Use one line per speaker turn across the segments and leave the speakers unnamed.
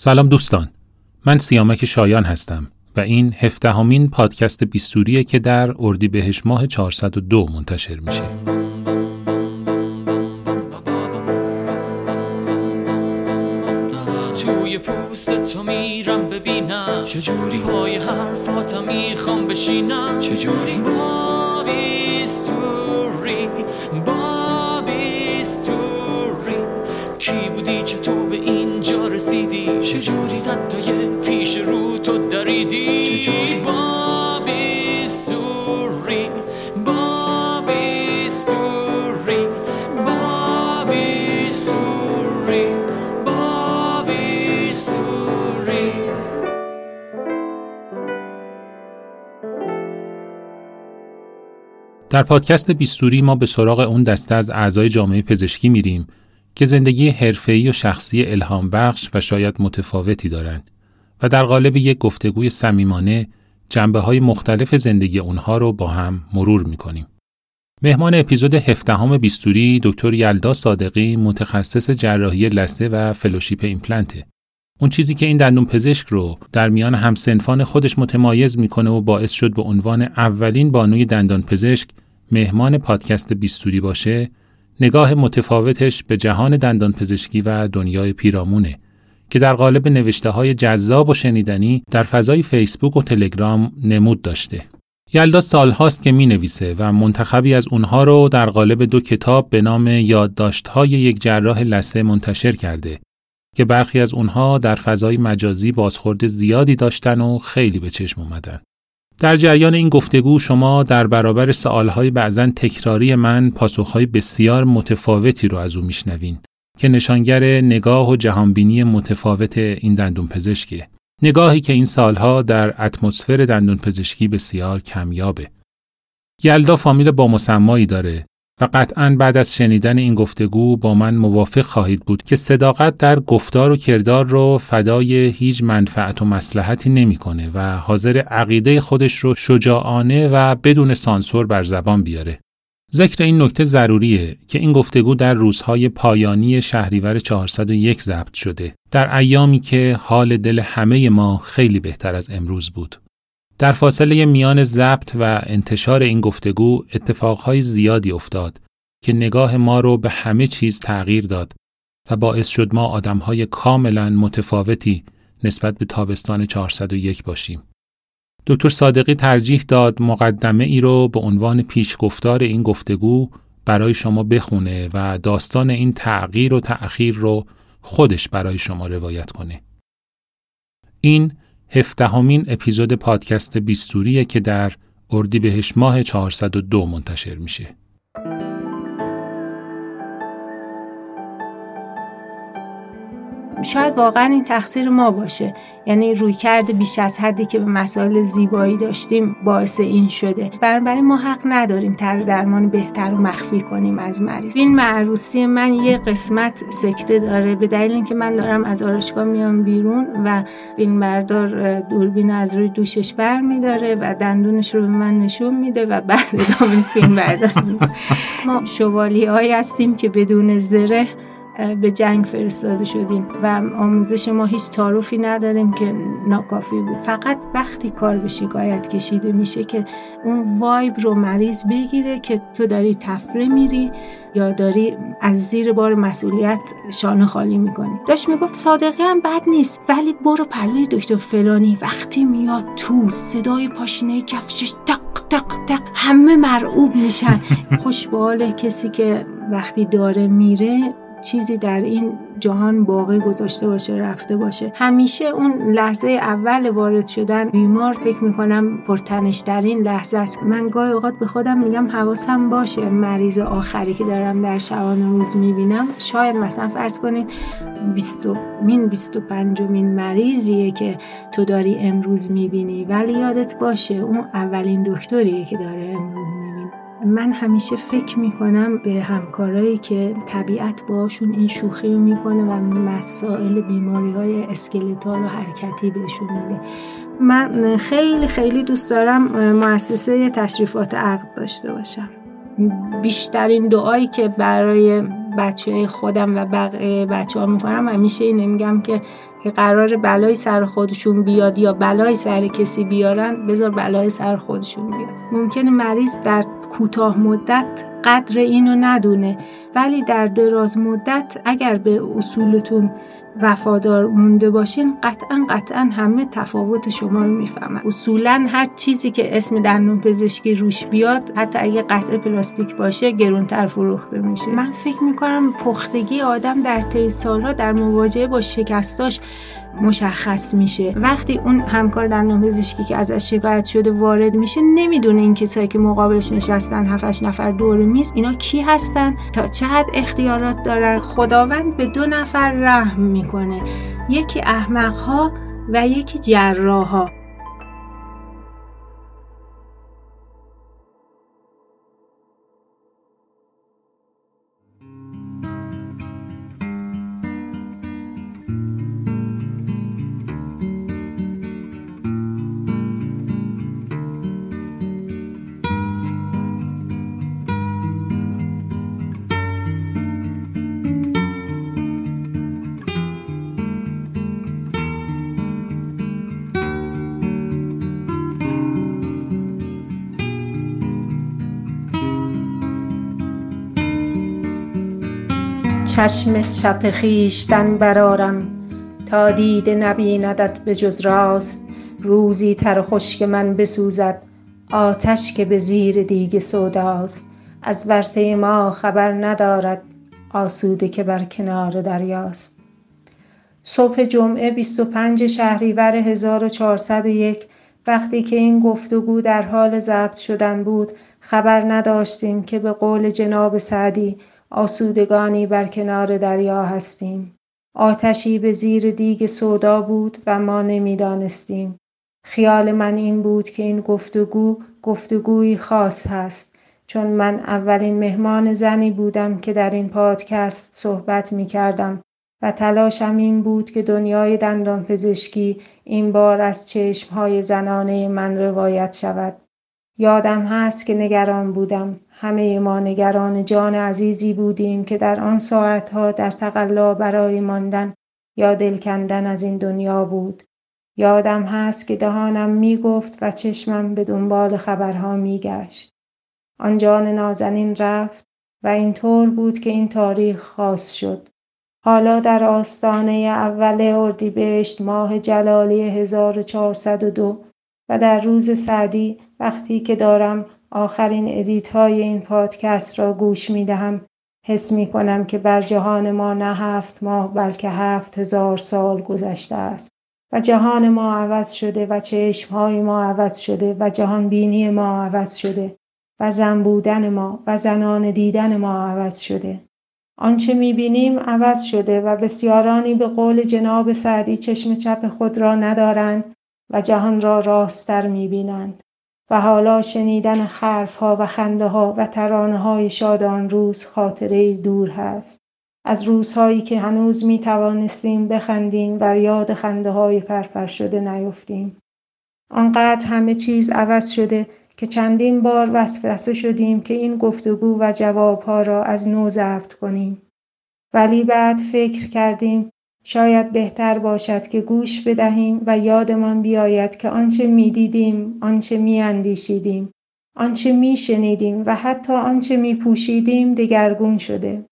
سلام دوستان. من سیامک شایان هستم و این هفدهمین پادکست بیستوریه که در اردیبهشت ماه 402 منتشر میشه. توی پوست تو میرم ببینم. چجوری پای حرفاتم می‌خوام بشینم. چجوری با بیستوری چجوری؟ صدای پیش رو تو دریدی؟ چجوری؟ با بیستوری با بیستوری با بیستوری با بیستوری در پادکست بیستوری ما به سراغ اون دسته از اعضای جامعه پزشکی میریم. که زندگی حرفه‌ای و شخصی الهام بخش و شاید متفاوتی دارند و در قالب یک گفتگوی صمیمانه جنبه های مختلف زندگی اونها رو با هم مرور می‌کنیم. مهمان اپیزود هفدهم بیستوری دکتر یلدا صادقی متخصص جراحی لثه و فلوشیپ ایمپلنته. اون چیزی که این دندون پزشک رو در میان همسنفان خودش متمایز می‌کنه و باعث شد به عنوان اولین بانوی دندان پزشک مهمان پادکست بیستوری باشه نگاه متفاوتش به جهان دندان پزشکی و دنیای پیرامونه که در قالب نوشته های جذاب و شنیدنی در فضای فیسبوک و تلگرام نمود داشته. یلدا سالهاست که می نویسه و منتخبی از اونها رو در قالب دو کتاب به نام یادداشت‌های یک جراح لسه منتشر کرده که برخی از اونها در فضای مجازی بازخورد زیادی داشتن و خیلی به چشم اومدن. در جریان این گفتگو شما در برابر سوالهای بعضا تکراری من پاسخهای بسیار متفاوتی رو از او میشنوین که نشانگر نگاه و جهانبینی متفاوت این دندون پزشکیه. نگاهی که این سالها در اتمسفر دندون پزشکی بسیار کمیابه. یلدا فامیل با مسمایی داره و قطعا بعد از شنیدن این گفتگو با من موافق خواهید بود که صداقت در گفتار و کردار رو فدای هیچ منفعت و مسلحتی نمی‌کنه و حاضر عقیده خودش رو شجاعانه و بدون سانسور بر زبان بیاره. ذکر این نکته ضروریه که این گفتگو در روزهای پایانی شهریور 401 ضبط شده در ایامی که حال دل همه ما خیلی بهتر از امروز بود. در فاصله میان ضبط و انتشار این گفتگو اتفاقهای زیادی افتاد که نگاه ما رو به همه چیز تغییر داد و باعث شد ما آدمهای کاملا متفاوتی نسبت به تابستان 401 باشیم. دکتر صادقی ترجیح داد مقدمه ای رو به عنوان پیشگفتار این گفتگو برای شما بخونه و داستان این تغییر و تأخیر رو خودش برای شما روایت کنه. این هفدهمین اپیزود پادکست بیستوریه که در اردیبهشت ماه 402 منتشر میشه.
شاید واقعا این تقصیر ما باشه. یعنی روی کرده بیش از حدی که به مسائل زیبایی داشتیم باعث این شده. بنابراین ما حق نداریم تر درمان بهتر و مخفی کنیم از مریض. این معروسی من یه قسمت سکته داره. به دلیل اینکه من دارم از آرشگاه میام بیرون و فیلم بردار دوربین از روی دوشش بر میداره و دندونش رو به من نشون میده و بعد ادامه فیلم بردار ما شوالی هایی هستیم که بدون زره به جنگ فرستاده شدیم و آموزش ما هیچ تعارفی نداریم که ناکافی بود. فقط وقتی کار به شکایت کشیده میشه که اون وایب رو مریض بگیره که تو داری تفره میری یا داری از زیر بار مسئولیت شانه خالی می‌کنی. داشت می‌گفت صادقی هم بد نیست ولی برو پلوی دکتر فلانی. وقتی میاد تو صدای پاشنه کفشش تق تق تق همه مرعوب میشن. خوش کسی که وقتی داره میره چیزی در این جهان باقی گذاشته باشه رفته باشه. همیشه اون لحظه اول وارد شدن بیمار فکر می‌کنم پرتنشترین لحظه است. من گاهی اوقات به خودم میگم حواسم باشه مریض آخری که دارم در شبانه روز می‌بینم. شاید مثلا فرض کنین 20 مین 25 مین مریضیه که تو داری امروز می‌بینی ولی یادت باشه اون اولین دکتریه که داره امروز می‌بینی من همیشه فکر می‌کنم به همکارایی که طبیعت باشون این شوخی رو می‌کنه و مسائل بیماری های اسکلتال و حرکتی بهشون میده. من خیلی خیلی دوست دارم مؤسسه تشریفات عقد داشته باشم. بیشترین دعایی که برای بچه خودم و بقیه بچه ها می‌کنم همیشه اینه میگم که قرار بلای سر خودشون بیاد یا بلای سر کسی بیارن بذار بلای سر خودشون بیاد. ممکنه مریض در کوتاه مدت قدر اینو ندونه. ولی در دراز مدت اگر به اصولتون وفادار مونده باشین قطعا قطعا همه تفاوت شما رو می‌فهمن. اصولا هر چیزی که اسم دندون پزشکی روش بیاد حتی اگه قطع پلاستیک باشه گرونتر فروخته میشه. من فکر می‌کنم پختگی آدم در طی سالها در مواجهه با شکستاش مشخص میشه. وقتی اون همکار دندان پزشکی که ازش شکایت شده وارد میشه نمی‌دونه این کسایی که مقابلش نشستن 7 نفر دور میز اینا کی هستن؟ تا چه حد اختیارات دارن؟ خداوند به دو نفر رحم می‌کنه. یکی احمق ها و یکی جراح ها
چشم چپ خویشتن برارم تا دیده نبیندت به جز راست. روزی تر و خشک من بسوزد. آتش که به زیر دیگ سوداست. از ورطه ما خبر ندارد. آسوده که بر کنار دریاست. صبح جمعه 25 شهریور 1401 وقتی که این گفتگو در حال ضبط شدن بود خبر نداشتیم که به قول جناب سعدی آسودگانی بر کنار دریا هستیم. آتشی به زیر دیگ سودا بود و ما نمی‌دانستیم. خیال من این بود که این گفتگو گفتگویی خاص هست. چون من اولین مهمان زنی بودم که در این پادکست صحبت می کردم و تلاشم این بود که دنیای دندان پزشکی این بار از چشمهای زنانه من روایت شود. یادم هست که نگران بودم همه ما نگران جان عزیزی بودیم که در آن ساعتها در تقلا برای ماندن یا دل کندن از این دنیا بود یادم هست که دهانم می گفت و چشمم به دنبال خبرها می گشت. آن جان نازنین رفت و اینطور بود که این تاریخ خاص شد. حالا در آستانه اول اردیبهشت ماه جلالی 1402 و در روز سعدی وقتی که دارم آخرین ادیت های این پادکست را گوش می دهم حس می کنم که بر جهان ما نه هفت ماه بلکه هفت هزار سال گذشته است و جهان ما عوض شده و چشم های ما عوض شده و جهان بینی ما عوض شده و زن بودن ما و زنان دیدن ما عوض شده. آنچه می بینیم عوض شده و بسیارانی به قول جناب سعدی چشم چپ خود را ندارند و جهان را راستر می بینند. و حالا شنیدن ها و ها و ترانه های شاد آن روز خاطره دور هست. از روزهایی که هنوز می توانستیم بخندیم و یاد خنده های پرپر شده نیفتیم. آنقدر همه چیز عوض شده که چندین بار وسوسه شدیم که این گفتگو و جوابها را از نو ضبط کنیم. ولی بعد فکر کردیم شاید بهتر باشد که گوش بدهیم و یادمان بیاید که آنچه می‌دیدیم آنچه میاندیشیدیم آنچه میشنیدیم و حتی آنچه میپوشیدیم دگرگون شده.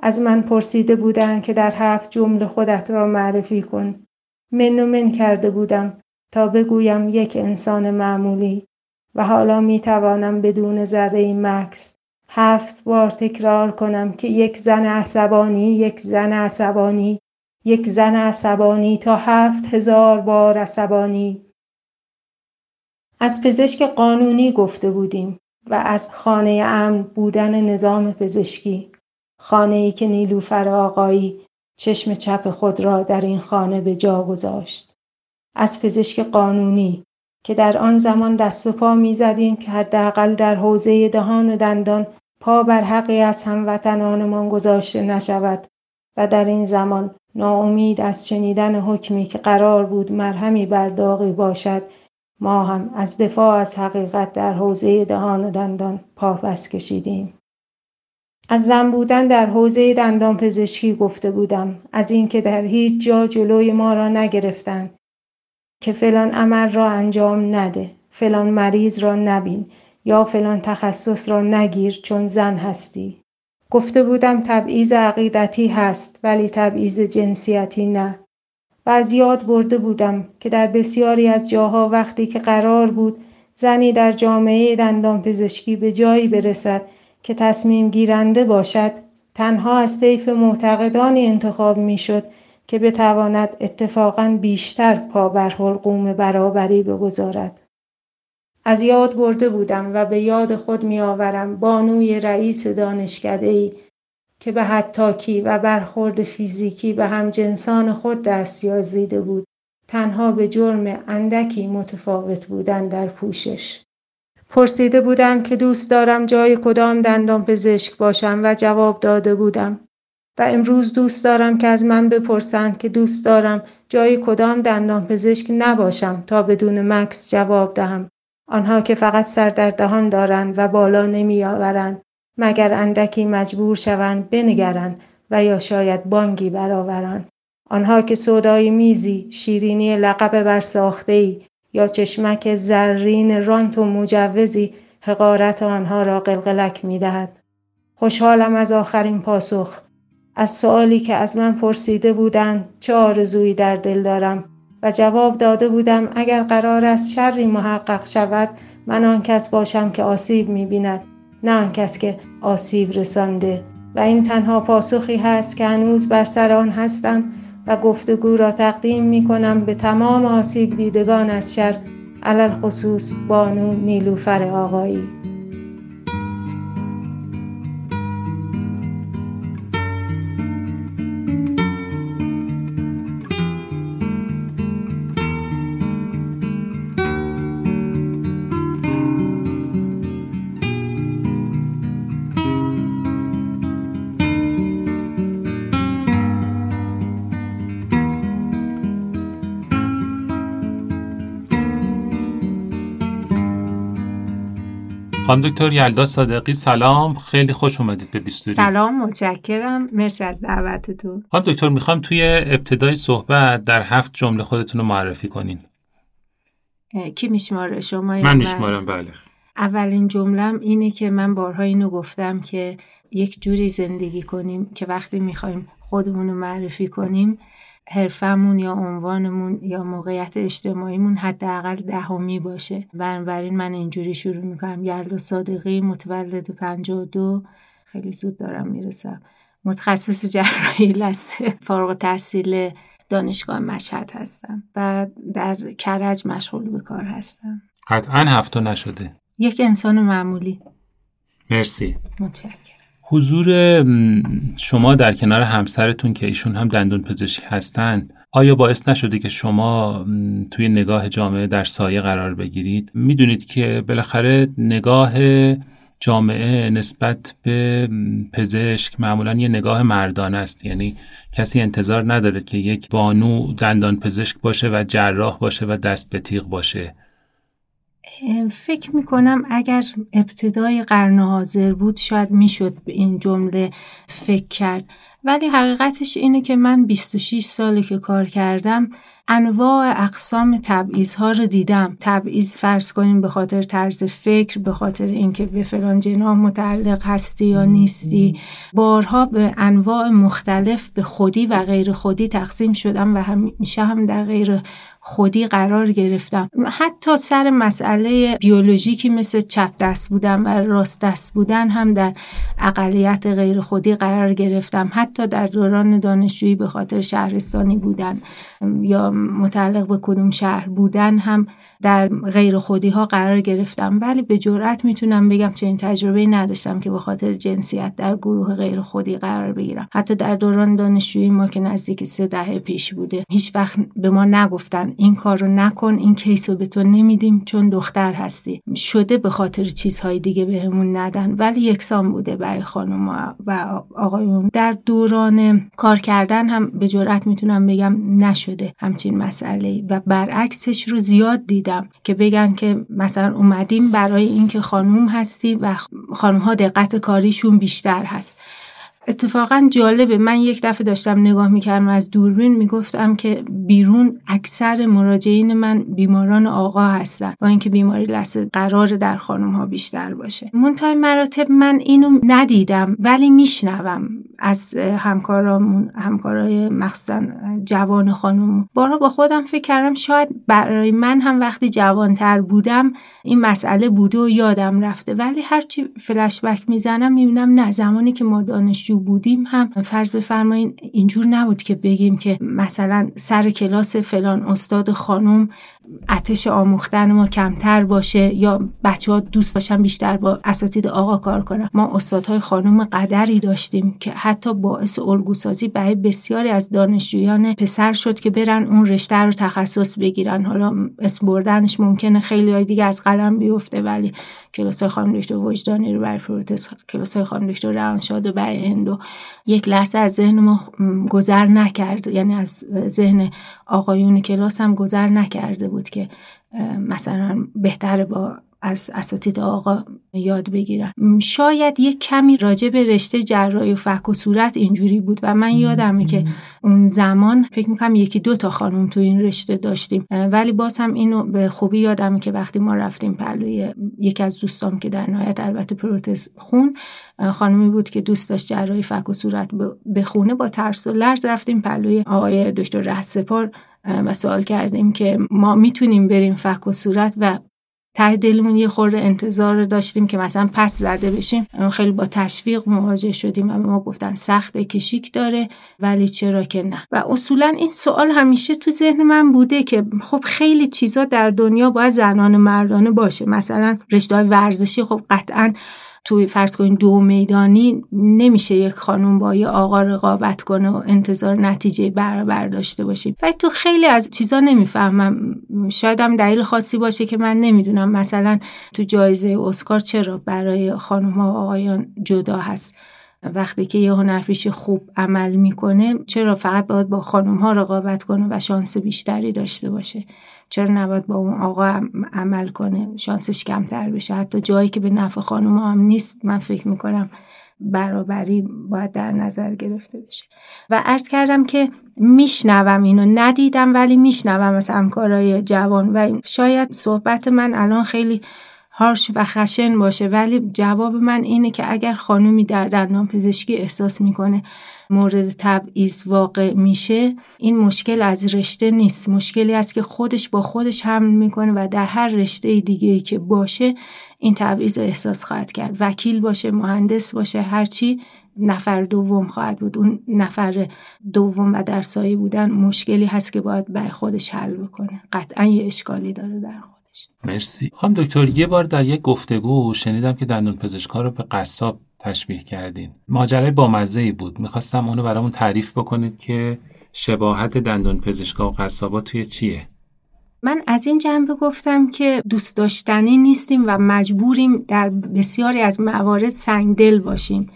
از من پرسیده بودند که در هفت جمله خودت را معرفی کن. من و من کرده بودم تا بگویم یک انسان معمولی و حالا می توانم بدون ذره مکس هفت بار تکرار کنم که یک زن عصبانی یک زن عصبانی یک زن عصبانی تا هفت هزار بار عصبانی. از پزشک قانونی گفته بودیم و از خانه امن بودن نظام پزشکی. خانه ای که نیلوفر آقایی چشم چپ خود را در این خانه به جا گذاشت. از پزشک قانونی که در آن زمان دست و پا می زدیم که حداقل در حوزه دهان و دندان پا بر حقی از هموطنانمان گذاشته نشود و در این زمان ناامید از شنیدن حکمی که قرار بود مرهمی بر داغی باشد ما هم از دفاع از حقیقت در حوزه دهان و دندان پا کشیدیم. از زن بودن در حوزه دندان پزشکی گفته بودم از اینکه در هیچ جا جلوی ما را نگرفتند که فلان عمل را انجام نده فلان مریض را نبین یا فلان تخصص را نگیر چون زن هستی. گفته بودم تبعیض عقیدتی هست ولی تبعیض جنسیتی نه. و از یاد برده بودم که در بسیاری از جاها وقتی که قرار بود زنی در جامعه دندان پزشکی به جایی برسد که تصمیم گیرنده باشد تنها از طیف معتقدانی انتخاب می‌شد که بتواند اتفاقا بیشتر پا بر حلقوم برابری بگذارد. از یاد برده بودم و به یاد خود میآورم بانوی رئیس دانشکده که به حتاکی و برخورد فیزیکی به هم جنسان خود دست یازیده بود. تنها به جرم اندکی متفاوت بودن در پوشش. پرسیده بودم که دوست دارم جای کدام دندان پزشک باشم و جواب داده بودم. و امروز دوست دارم که از من بپرسند که دوست دارم جای کدام دندان پزشک نباشم تا بدون مکس جواب دهم. آنها که فقط سر در دهان دارند و بالا نمی آورند مگر اندکی مجبور شوند بنگرند و یا شاید بانگی برآورند. آنها که سودای میزی شیرینی لقب بر ای یا چشمک زرین رانت و مجوزی حقارت آنها را قلقلک می دهد. خوشحالم از آخرین پاسخ. از سوالی که از من پرسیده بودند چه آرزویی در دل دارم؟ و جواب داده بودم اگر قرار است شری محقق شود من آن کس باشم که آسیب می بیند نه آن کس که آسیب رسانده. و این تنها پاسخی هست که هنوز بر سر آن هستم و گفتگو را تقدیم می کنم به تمام آسیب دیدگان از شر علل خصوص بانو نیلوفر آقایی.
خانم دکتر یلدا صادقی سلام. خیلی خوش اومدید به بیستوری.
سلام متشکرم. مرسی از دعوتتون.
خانم دکتر می‌خوام توی ابتدای صحبت در هفت جمله خودتون رو معرفی کنین.
کی میشماره؟ شما
من؟ میشمارم بله.
اولین جملم اینه که من بارها اینو گفتم که یک جوری زندگی کنیم که وقتی می‌خوایم خودمون رو معرفی کنیم حرفمون یا عنوانمون یا موقعیت اجتماعیمون حداقل دهمی باشه. بنابراین من اینجوری شروع می‌کنم. یلدا صادقی متولد 52 خیلی زود دارم می‌رسم. متخصص جراحی لسه. فارغ تحصیل دانشگاه مشهد هستم. و در کرج مشغول به کار هستم.
قطعا هفته نشده.
یک انسان معمولی.
مرسی.
متشکرم.
حضور شما در کنار همسرتون که ایشون هم دندون پزشک هستن آیا باعث نشده که شما توی نگاه جامعه در سایه قرار بگیرید؟ می‌دونید که بالاخره نگاه جامعه نسبت به پزشک معمولا یه نگاه مردانه است. یعنی کسی انتظار نداره که یک بانو دندان پزشک باشه و جراح باشه و دست به تیغ باشه.
فکر می‌کنم اگر ابتدای قرن حاضر بود شاید می‌شد به این جمله فکر کرد. ولی حقیقتش اینه که من 26 ساله که کار کردم انواع اقسام تبعیض ها رو دیدم. تبعیض فرض کنیم به خاطر طرز فکر به خاطر اینکه به فلان جناح متعلق هستی یا نیستی. بارها به انواع مختلف به خودی و غیر خودی تقسیم شدم و همیشه هم در غیر خودی قرار گرفتم. حتی سر مسئله بیولوژیکی مثل چپ دست بودن و راست دست بودن هم در اقلیت غیر خودی قرار گرفتم. حتی در دوران دانشجویی به خاطر شهرستانی بودن یا متعلق به کدوم شهر بودن هم در غیر خودی ها قرار گرفتم. ولی به جرات می‌تونم بگم چنین تجربه نداشتم که به خاطر جنسیت در گروه غیر خودی قرار بگیرم. حتی در دوران دانشجویی ما که نزدیک سه دهه پیش بوده هیچ وقت به ما نگفتن این کار رو نکن این کیس رو به تو نمیدیم چون دختر هستی. شده به خاطر چیزهای دیگه بهمون ندن. ولی یکسان بوده برای خانم و آقایون. در دوران کار کردن هم به جرات می‌تونم بگم نشده همچین مسئله و برعکسش رو زیاد دیدم. که بگن که مثلا اومدیم برای اینکه خانوم هستی و خانوم ها دقت کاریشون بیشتر هست. اتفاقا جالبه. من یک دفعه داشتم نگاه می‌کردم از دوربین می‌گفتم که بیرون اکثر مراجعین من بیماران آقا هستن با اینکه بیماری لثه قرار در خانم ها بیشتر باشه. منتهای مراتب من اینو ندیدم ولی میشنوم از همکارامون همکارای مخصوصا جوان خانم بارها با خودم فکر کردم شاید برای من هم وقتی جوانتر بودم این مسئله بوده و یادم رفته. ولی هرچی فلشبک می‌زنم می‌بینم نه زمانی که ما دانشجو بودیم هم فرض بفرمایین اینجور نبود که بگیم که مثلا سر کلاس فلان استاد خانم اتش آموختن ما کمتر باشه یا بچه ها دوست داشتن بیشتر با اساتید آقا کار کنن. ما استادهای خانم قدری داشتیم که حتی باعث الگوسازی برای بسیاری از دانشجویان پسر شد که برن اون رشته رو تخصص بگیرن. حالا اسم بردنش ممکنه خیلی های دیگه از قلم بیفته ولی کلاس خانم دکتر وجدانی رو برای پروتز کلاس خانم دکتر روانشاد و برای هندو یک لحظه از ذهن ما گذر نکرد. یعنی از ذهن آقایون کلاس هم گذر نکرده بود که مثلا بهتره با از اساتید آقا یاد بگیرم. شاید یک کمی راجع به رشته جراحی و فک و صورت اینجوری بود و من یادمه که اون زمان فکر می‌کنم یکی دو تا خانم تو این رشته داشتیم. ولی باز هم اینو به خوبی یادمه که وقتی ما رفتیم پلوی یکی از دوستام که در نهایت البته پروتز خون خانمی بود که دوست داشت جراحی فک و صورت بخونه با ترس و لرز رفتیم پلوی آقای دکتر رهسپار و سوال کردیم که ما می‌تونیم بریم فک و صورت و ته دلمون یه خورده انتظار داشتیم که مثلا پس زده بشیم. خیلی با تشویق مواجه شدیم و ما گفتن سخت کشیک داره ولی چرا که نه؟ و اصولا این سوال همیشه تو ذهن من بوده که خب خیلی چیزا در دنیا باید زنان مردانه باشه. مثلا رشته ورزشی خب قطعا توی فرض کنید دو میدانی نمیشه یک خانوم با یه آقا رقابت کنه و انتظار نتیجه برابر داشته باشیم ولی تو خیلی از چیزا نمی‌فهمم. شاید هم دلیل خاصی باشه که من نمی‌دونم. مثلا تو جایزه اسکار چرا برای خانم ها و آقایان جدا هست؟ وقتی که یه هنرپیشه خوب عمل می‌کنه چرا فقط باید با خانم ها رقابت کنه و شانس بیشتری داشته باشه؟ چرا نباید با اون آقا عمل کنه؟ شانسش کمتر بشه. حتی جایی که به نفع خانم هم نیست من فکر می‌کنم برابری باید در نظر گرفته بشه. و عرض کردم که میشنوم اینو. ندیدم ولی میشنوم از همکارای جوان. و شاید صحبت من الان خیلی هارش و خشن باشه ولی جواب من اینه که اگر خانومی در دندان پزشکی احساس می‌کنه مورد تبعیض واقع میشه این مشکل از رشته نیست. مشکلی است که خودش با خودش حمل می‌کنه و در هر رشته دیگه ای که باشه این تبعیض احساس خواهد کرد. وکیل باشه مهندس باشه هرچی نفر دوم خواهد بود. اون نفر دوم و در سایه بودن مشکلی هست که باید بر خودش حل بکنه. قطعا یه اشکالی داره در خودش.
مرسی. خانم دکتر یه بار در یک گفتگو شنیدم که دندون پزشکا رو به قصاب تشبیه کردین. ماجرای بامزه ای بود. می‌خواستم اونو برامون تعریف بکنید که شباهت دندون پزشکا و قصابا توی چیه؟
من از این جنبه گفتم که دوست داشتنی نیستیم و مجبوریم در بسیاری از موارد سنگدل باشیم.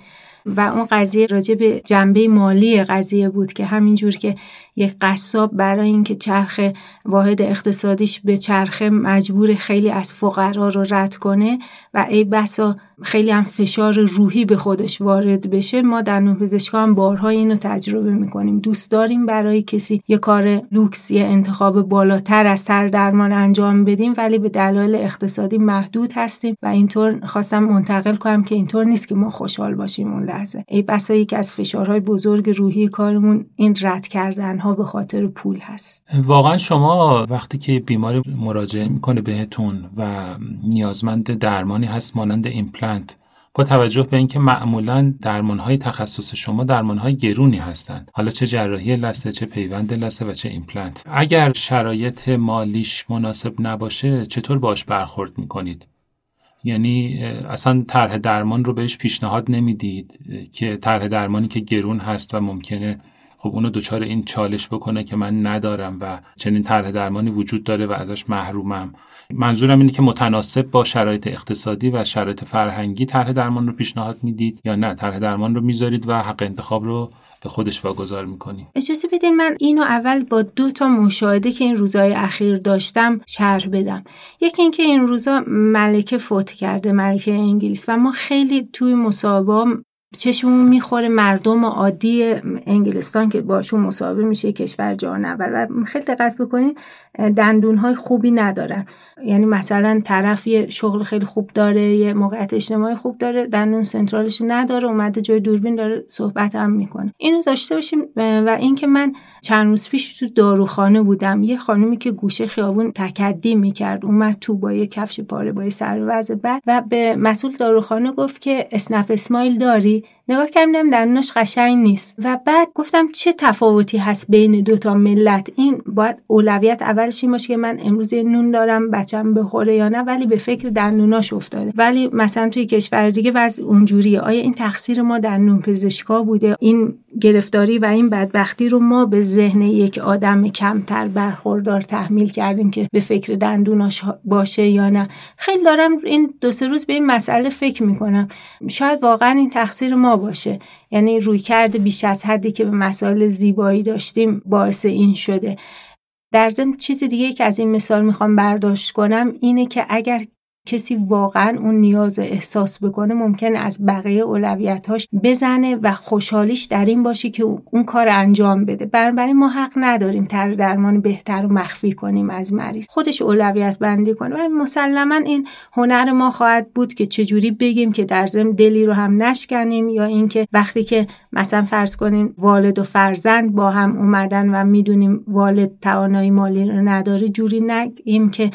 و اون قضیه راجع به جنبه مالی قضیه بود که همینجور که یک قصاب برای اینکه چرخ واحد اقتصادیش به چرخه مجبور خیلی از فقرا رو رد کنه و ای بسا خیلی هم فشار روحی به خودش وارد بشه ما در پزشکا هم بارها اینو تجربه می‌کنیم. دوست داریم برای کسی یه کار لوکس یه انتخاب بالاتر از تر درمان انجام بدیم ولی به دلایل اقتصادی محدود هستیم و اینطور خواستم منتقل کنم که اینطور نیست که ما خوشحال باشیم اون لحظه. ای بسا یکی از فشارهای بزرگ روحی کارمون این رد کردن ها به خاطر پول هست.
واقعا شما وقتی که بیماری مراجعه می‌کنه بهتون و نیازمند درمانی هست مانند ایمپلنت با توجه به اینکه معمولا درمان های تخصص شما درمان های گرونی هستند. حالا چه جراحی لثه چه پیوند لثه و چه ایمپلنت. اگر شرایط مالیش مناسب نباشه چطور باش برخورد می‌کنید؟ یعنی اصلا طرح درمان رو بهش پیشنهاد نمی‌دید که طرح درمانی که گرون هست و ممکنه خب اونو دچار این چالش بکنه که من ندارم و چنین طرح درمانی وجود داره و ازش محرومم. منظورم اینه که متناسب با شرایط اقتصادی و شرایط فرهنگی طرح درمان رو پیشنهاد می‌دید یا نه؟ طرح درمان رو می‌ذارید و حق انتخاب رو به خودش واگذار می‌کنی
اجازه بدین من اینو اول با دو تا مشاهده که این روزهای اخیر داشتم شرح بدم. یکی اینکه این روزا ملکه فوت کرده ملکه انگلیس و ما خیلی توی مصاحبه چشممون می‌خوره مردم عادی انگلستان که باشون مصاحبه میشه کشور جهان اول. و خیلی دقت بکنید دندون های خوبی ندارن. یعنی مثلا طرف یه شغل خیلی خوب داره یه موقعیت اجتماعی خوب داره دندون سنترالش نداره اومده جای دوربین داره صحبت هم می‌کنه. اینو داشته باشیم و اینکه من چند روز پیش تو داروخانه بودم یه خانومی که گوشه خیابون تکدی می‌کرد اومد تو با یه کفش پاره با یه سر وضع بعد و به مسئول داروخانه گفت که اسنپ اسمایل داری؟ نگاه کردم دندونش قشنگ نیست. و بعد گفتم چه تفاوتی هست بین دوتا ملت؟ این باید اولویت اولش این باشه که من امروز نون دارم بچم بخوره یا نه ولی به فکر دندوناش افتاده. ولی مثلا توی کشور دیگه وضع اونجوریه. آیا این تقصیر ما دندون پزشکا بوده؟ این گرفتاری و این بدبختی رو ما به ذهن یک آدم کمتر برخوردار تحمیل کردیم که به فکر دندوناش باشه یا نه؟ خیلی دارم این دو سه روز به این مسئله فکر می‌کنم. شاید واقعا این تقصیر ما باشه. یعنی روی کرده بیش از حدی که به مسائل زیبایی داشتیم باعث این شده. در ضمن چیز دیگه که از این مثال می‌خوام برداشت کنم اینه که اگر کسی واقعا اون نیاز احساس بکنه ممکنه از بقیه اولویتاش بزنه و خوشحالیش در این باشه که اون کار انجام بده. بنابراین ما حق نداریم تر درمان بهتر و مخفی کنیم از مریض. خودش اولویت بندی کنه. و مسلما این هنر ما خواهد بود که چجوری بگیم که در ضمن دلی رو هم نشکنیم یا اینکه وقتی که مثلا فرض کنین والد و فرزند با هم اومدن و می‌دونیم والد توانایی مالی رو نداره جوری نگیم که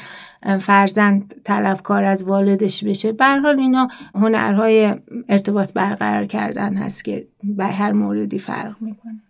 فرزند طلبکار از والدش بشه. به حال اینا هنرهای ارتباط برقرار کردن هست که به هر موردی فرق می‌کنه.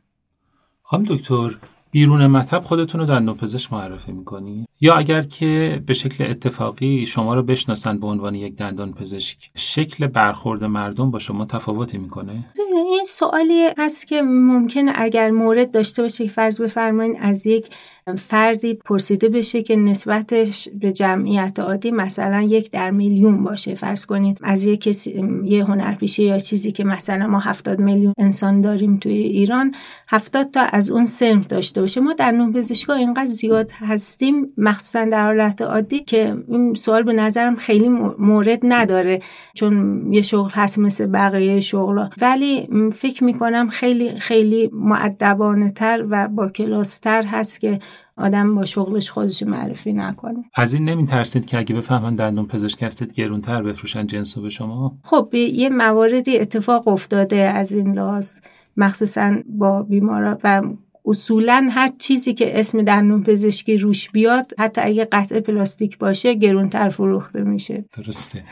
خانم دکتر بیرون مطب خودتون رو در پزشک معرفی می‌کنی؟ یا اگر که به شکل اتفاقی شما رو بشناسن به عنوان یک دندان پزشک شکل برخورد مردم با شما تفاوتی می‌کنه؟
این سوالی هست که ممکن اگر مورد داشته باشه فرض بفرمایید از یک فردی پرسیده بشه که نسبتش به جمعیت عادی مثلا یک در میلیون باشه. فرض کنید از یک کسی یه هنرپیشه یا چیزی که مثلا ما هفتاد میلیون انسان داریم توی ایران هفتاد تا از اون سنف داشته باشه. ما در نوع پزشکا اینقدر زیاد هستیم مخصوصا در حالت عادی که این سوال به نظرم خیلی مورد نداره. چون یه شغل هست مثل بقیه شغل ولی فکر می‌کنم خیلی خیلی معدبانه تر و با کلاس تر هست که آدم با شغلش خودش معرفی نکنه.
از این نمی ترسید که اگه بفهمن دندون پزشک هستید گرونتر بفروشن جنسو به شما؟
خب یه مواردی اتفاق افتاده از این لحاظ. مخصوصا با بیمارا و اصولا هر چیزی که اسم دندون پزشکی روش بیاد حتی اگه قطع پلاستیک باشه گرونتر فروخته میشه.
درسته.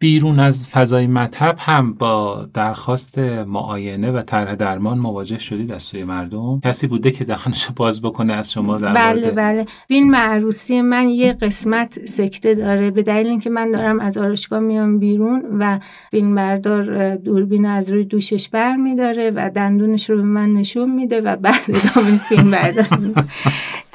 بیرون از فضای مطب هم با درخواست معاینه و طرح درمان مواجه شدید از سوی مردم. کسی بوده که دهانشو باز بکنه از شما در
بله بله. بین معروسی من یه قسمت سکته داره. به دلیل اینکه من دارم از آرشگاه میام بیرون و بین بردار دوربین از روی دوشش بر میداره و دندونش رو به من نشون میده و بعد ادامه فیلم بردار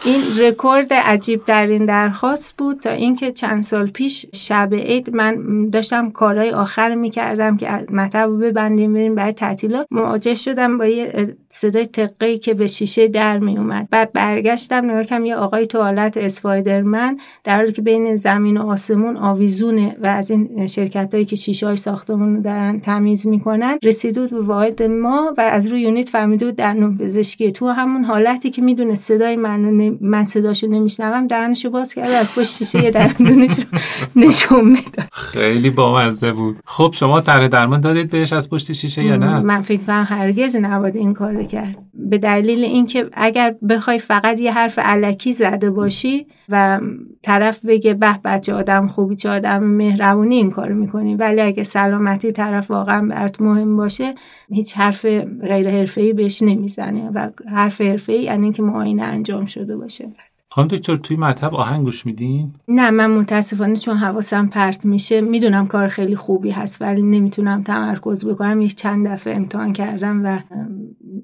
این رکورد عجیب در این درخواست بود تا اینکه چند سال پیش شب عید من داشتم کارهای آخر می‌کردم که مطب رو ببندیم بریم برای تعطیلات. مواجه شدم با یه صدای تقی که به شیشه در می اومد بعد برگشتم نگاه یه آقای تو حالت اسپایدرمن در حالی که بین زمین و آسمون آویزونه و از این شرکت هایی که شیشه های ساختمون رو دارن تمیز می‌کنن رسیدود به واحد ما و از روی یونیت فهمیده بود در پزشکی تو همون حالتی که می‌دونه صدای من من صداشو نمیشنوم دهنشو باز کرده از پشت شیشه یه دندونش رو نشون می‌داد.
خیلی بامزه بود. خب شما طرح درمان دادید بهش از پشت شیشه یا نه؟
من فکر کنم هرگز نباید این کارو کرد. به دلیل اینکه اگر بخوای فقط یه حرف علکی زده باشی و طرف بگه به بچه آدم خوبی چه آدم مهربونی این کارو می‌کنی. ولی اگه سلامتی طرف واقعا برات مهم باشه هیچ حرف غیر حرفه‌ای بهش نمی‌زنه و حرف حرفه‌ای یعنی اینکه معاینه انجام شده باشه.
خانم دکتر توی مطب آهنگ گوش میدین؟
نه من متاسفانه چون حواسم پرت میشه می‌دونم کار خیلی خوبی هست ولی نمی‌تونم تمرکز بکنم. یک چند دفعه امتحان کردم و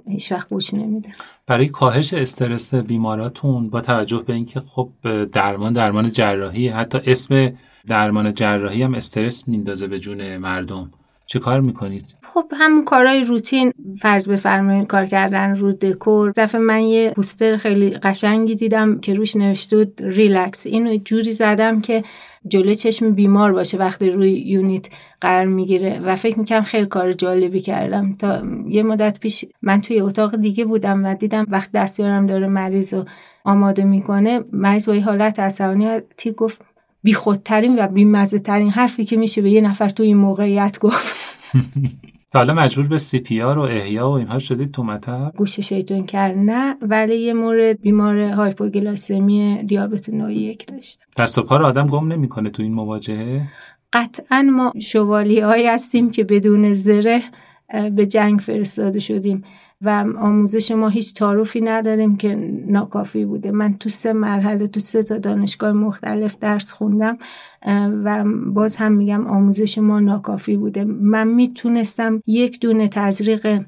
هیچ وقت گوش نمیده
برای کاهش استرس بیماراتون با توجه به اینکه خب درمان درمان جراحی حتی اسم درمان جراحی هم استرس میندازه به جون مردم. چه کار می‌کنید؟
خب همون کارهای روتین فرض بفرمایید کار کردن رو دکور. دفعه من یه پوستر خیلی قشنگی دیدم که روش نوشته بود ریلکس. اینو جوری زدم که جلو چشم بیمار باشه وقتی روی یونیت قرار می‌گیره. و فکر می‌کنم خیلی کار جالبی کردم. تا یه مدت پیش من توی اتاق دیگه بودم و دیدم وقت دستیارم داره مریض رو آماده می‌کنه. مریض با حالت عصبانیتی گفت بیخودترین و بیمزه ترین حرفی که میشه به یه نفر تو این موقعیت گفت.
حالا مجبور به سی پی آر و احیا و اینها شدید تو مطب؟
گوش شیطون کرد نه ولی یه مورد بیمار هایپوگلاسمی دیابت نوعی یک داشتم.
دست و پا رو آدم گم نمی‌کنه تو این مواجهه؟
قطعا ما شوالی هایی هستیم که بدون زره به جنگ فرستاده شدیم. و آموزش ما هیچ تعارفی نداریم که ناکافی بوده. من تو سه مرحله تو سه تا دانشگاه مختلف درس خوندم و باز هم میگم آموزش ما ناکافی بوده. من می‌تونستم یک دونه تزریق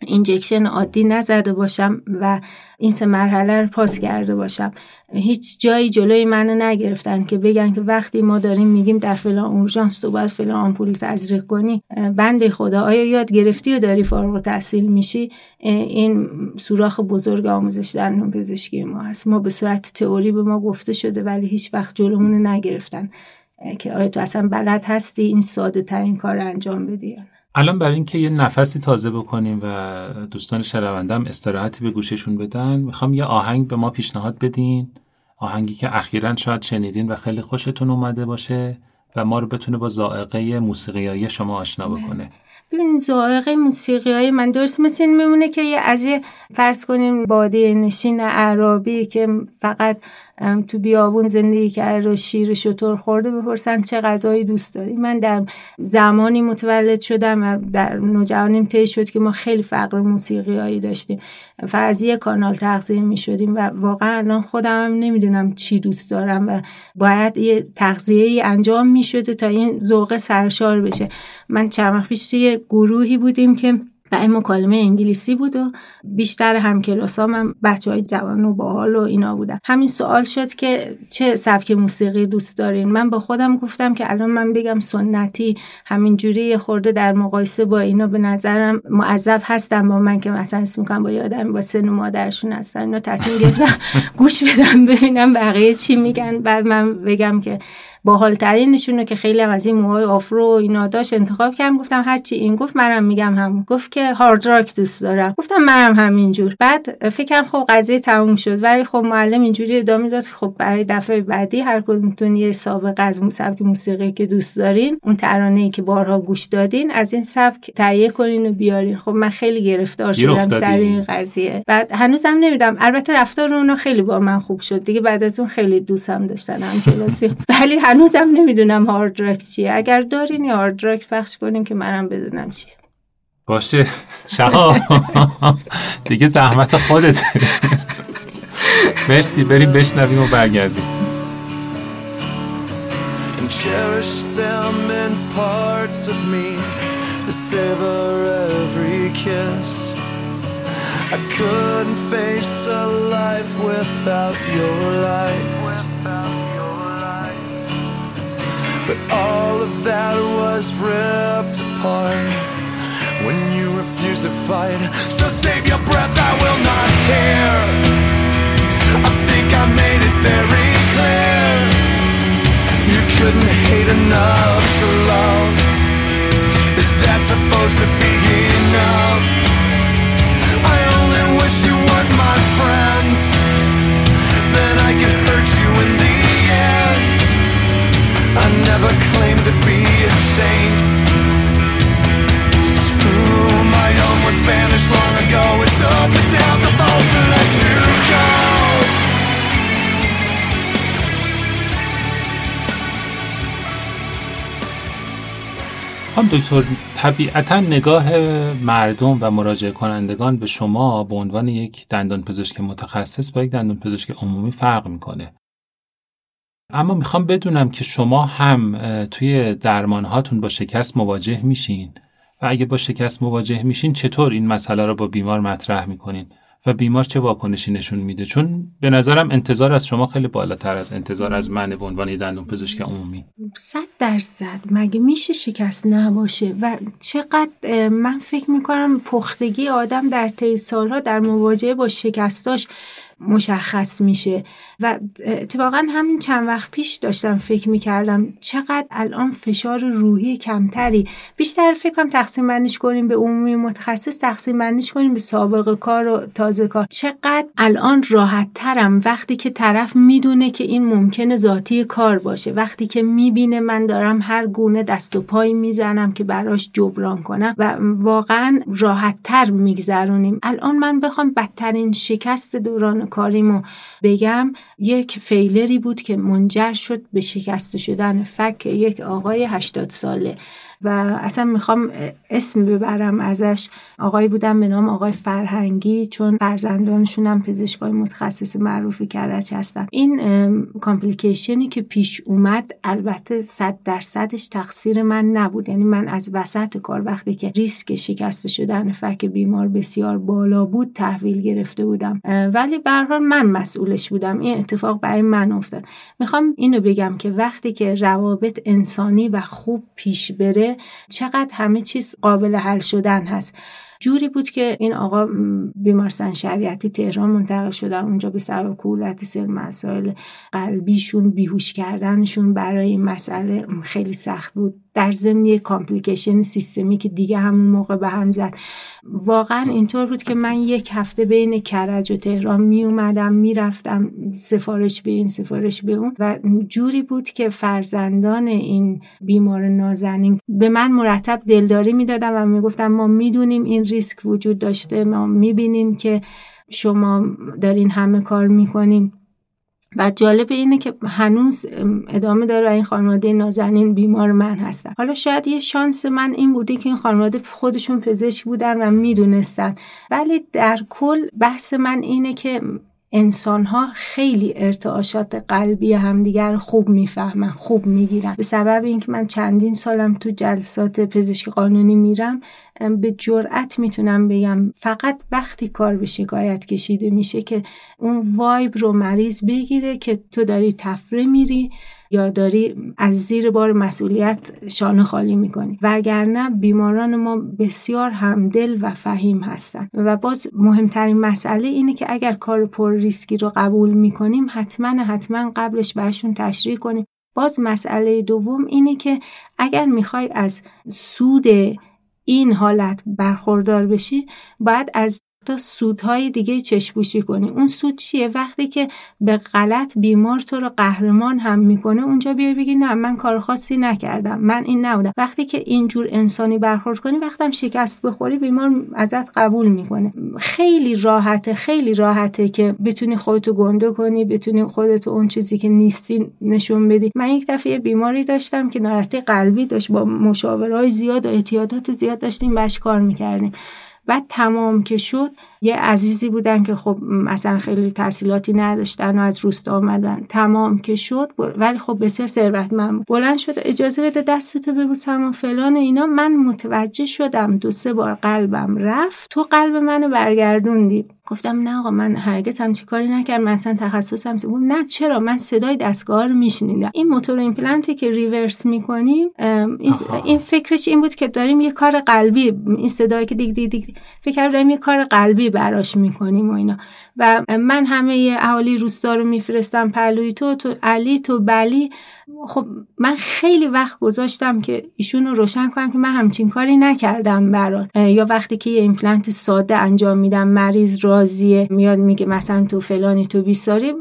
اینجکشن عادی نزده باشم و این سه مرحله رو پاس کرده باشم. هیچ جایی جلوی منو نگرفتن که بگن که وقتی ما داریم میگیم در فلان اورژانس تو باید فلان آمپول تزریق کنی. بنده خدا آیا یاد گرفتی و داری فارغ تحصیل میشی؟ این سوراخ بزرگ آموزش در پزشکی ما هست. ما به صورت تئوری به ما گفته شده ولی هیچ وقت جلومون نگرفتن. که آیا تو اصلا بلد هستی این ساده ترین کار انجام بدی
الان برای اینکه یه نفسی تازه بکنیم و دوستان شنوندم استراحتی به گوششون بدن می‌خوام یه آهنگ به ما پیشنهاد بدین. آهنگی که اخیرا شاید شنیدین و خیلی خوشتون اومده باشه و ما رو بتونه با ذائقه موسیقیایی شما آشنا بکنه.
ببینید ذائقه موسیقی من درست مثل این میمونه که یه از یه فرض کنیم باده نشین عربی که فقط تو بیابون زندگی کرده و شیر شطور خورده بپرسن چه غذایی دوست داری؟ من در زمانی متولد شدم و در نوجوانیم طی شد که ما خیلی فقر موسیقیایی داشتیم. یه کانال تغذیه می شدیم و واقعا الان خودم هم نمی‌دونم چی دوست دارم و باید یه تغذیه ای انجام می شده تا این ذوق سرشار بشه. من چند پیش توی گروهی بودیم که و این مکالمه انگلیسی بود و بیشتر هم کلاسام هم بچه های جوان و باحال و اینا بودن. همین سوال شد که چه سبک موسیقی دوست دارین؟ من با خودم گفتم که الان من بگم سنتی همینجوری خورده در مقایسه با اینا به نظرم معذب هستم با من که مثلا اسم می‌کنم با یادم با سن و مادرشون هستن. اینا تصمیم گرفتم گوش بدم ببینم بقیه چی میگن. بعد من بگم که باحالترینشونه که خیلی هم از این موهای آفرو و اینا داشت انتخاب کردم. گفتم هرچی این گفت منم میگم همون. گفت که هارد راک دوست دارم. گفتم منم همینجور. بعد فکرم خب قضیه تموم شد. ولی خب معلم اینجوری ادامه داد خب برای دفعه بعدی هر کدومتون یه سابقه از سبک موسیقی که دوست دارین اون ترانه ای که بارها گوش دادین از این سبک تهیه کنین و بیارین. خب من خیلی گرفتار شدم سر این قضیه. بعد هنوزم نمی‌دونم. البته رفتار اونا خیلی با من خوب شد. دیگه بعد از اون خیلی دوستم داشتن هم کلاسی. ولی هنوزم نمی‌دونم هارد راک چیه. اگر دارین یا هارد راک پخش کنین که منم بدونم چیه.
باشه. شها دیگه زحمت خودت. مرسی. بریم بشنویم و برگردیم. Cherish them in parts of me to savor every kiss. I couldn't face a life without your light. But all of that was ripped apart when you refused to fight. So save your breath, I will not care. I think I made it very clear. You couldn't hate enough to love. خانم دکتر طبیعتا نگاه مردم و مراجعه کنندگان به شما به عنوان یک دندان پزشک متخصص با یک دندان پزشک عمومی فرق می‌کنه. اما می‌خوام بدونم که شما هم توی درمان هاتون با شکست مواجه میشین. و اگه با شکست مواجه میشین چطور این مسئله رو با بیمار مطرح می‌کنین؟ و بیمار چه واکنشی نشون میده؟ چون به نظرم انتظار از شما خیلی بالاتر از انتظار از من به عنوان دندون پزشک عمومی.
صد درصد. مگه میشه شکست نباشه؟ و چقدر من فکر می‌کنم پختگی آدم در طی سالها در مواجهه با شکستاش مشخص میشه. و اتفاقا همین چند وقت پیش داشتم فکر می‌کردم چقدر الان فشار روحی کمتری. بیشتر فکرم تقسیم بندیش کنیم به عمومی متخصص تقسیم بندیش کنیم به سابقه کار و تازه کار. چقدر الان راحت ترم وقتی که طرف می‌دونه که این ممکنه ذاتی کار باشه. وقتی که می‌بینه من دارم هر گونه دست و پای می‌زنم که براش جبران کنم و واقعا راحت تر میگذرونیم. الان من بخوام بدترین شکست دوران کاریمو بگم یک فیلری بود که منجر شد به شکست شدن فک یک آقای 80 ساله. و اصلا می‌خوام اسم ببرم ازش. آقای بودم به نام آقای فرهنگی چون فرزندانشون هم پزشکای متخصص معروف کرج هستن. این کامپلیکیشنی که پیش اومد البته صد درصدش تقصیر من نبود. یعنی من از وسط کار وقتی که ریسک شکست شدن فک بیمار بسیار بالا بود تحویل گرفته بودم. ولی به من مسئولش بودم. این اتفاق برای من افتاد. می‌خوام اینو بگم که وقتی که روابط انسانی و خوب پیش بره چقدر همه چیز قابل حل شدن هست. جوری بود که این آقا بیمارستان شریعتی تهران منتقل شدن اونجا به سبب کولت سل مسائل قلبیشون بیهوش کردنشون برای این مسئله خیلی سخت بود. در ضمن یک کامپلیکیشن سیستمی که دیگه همون موقع به هم زد. واقعا اینطور بود که من یک هفته بین کرج و تهران می اومدم می‌رفتم سفارش به این سفارش به اون. و جوری بود که فرزندان این بیمار نازنین به من مرتب دلداری می‌دادم و می‌گفتم ما می‌دونیم این ریسک وجود داشته ما می‌بینیم که شما دارین همه کار می‌کنین و جالب اینه که هنوز ادامه داره این خانواده نازنین بیمار من هستن. حالا شاید یه شانس من این بوده که این خانواده خودشون پزشک بودن و می‌دونستن. ولی در کل بحث من اینه که انسان ها خیلی ارتعاشات قلبی همدیگر خوب می‌فهمن خوب می‌گیرن. به سبب اینکه من چندین سالم تو جلسات پزشک قانونی میرم به جرأت می‌تونم بگم فقط وقتی کار به شکایت کشیده میشه که اون وایب رو مریض بگیره که تو داری تفره میری یا داری از زیر بار مسئولیت شانه خالی می‌کنی. وگرنه بیماران ما بسیار همدل و فهیم هستن. و باز مهمترین مسئله اینه که اگر کار پر ریسکی رو قبول می‌کنیم حتما حتما قبلش بهشون تشریح کنیم. باز مسئله دوم اینه که اگر می‌خوای از سود این حالت برخوردار بشی باید از تا سودهای دیگه چشپوشی کنی. اون سود چیه؟ وقتی که به غلط بیمار تو رو قهرمان هم می‌کنه اونجا بیای بگی نه من کار خاصی نکردم. من این نبودم. وقتی که اینجور انسانی برخورد کنی وقتم شکست بخوری بیمار ازت قبول می‌کنه. خیلی راحته خیلی راحته که بتونی خودتو گنده کنی بتونی خودتو اون چیزی که نیستی نشون بدی. من یک دفعه بیماری داشتم که ناراحتی قلبی داشت با مشاورهای زیاد و احتیاطات زیاد داشتیم بهش کار می‌کردیم. بعد تمام که شد یه عزیزی بودن که خب مثلا خیلی تحصیلاتی نداشتن و از روستا آمدن تمام که شد ولی خب بسیار ثروتمند بلند شد اجازه بده دستتو ببوسم و فلان اینا. من متوجه شدم دو سه بار قلبم رفت. تو قلب منو برگردوندی. گفتم نه آقا من هرگز همچی کاری نکردم. من اصلا تخصصم نه چرا؟ من صدای دستگاه رو میشنیدم. این موتور ایمپلنتی که reverse می‌کنیم این فکرش این بود که داریم یه کار قلبی این صدایی که دیگ دیگ دیگ فکر داریم یه کار قلبی براش می‌کنیم و اینا. و من همه اهالی روستا رو میفرستم پلوی تو تو علی تو بلی. خب من خیلی وقت گذاشتم که ایشون رو روشن کنم که من همچین کاری نکردم برات. یا وقتی که یه ایمپلنت ساده انجام میدم مریض راضیه میاد میگه مثلا تو فلانی تو بیساری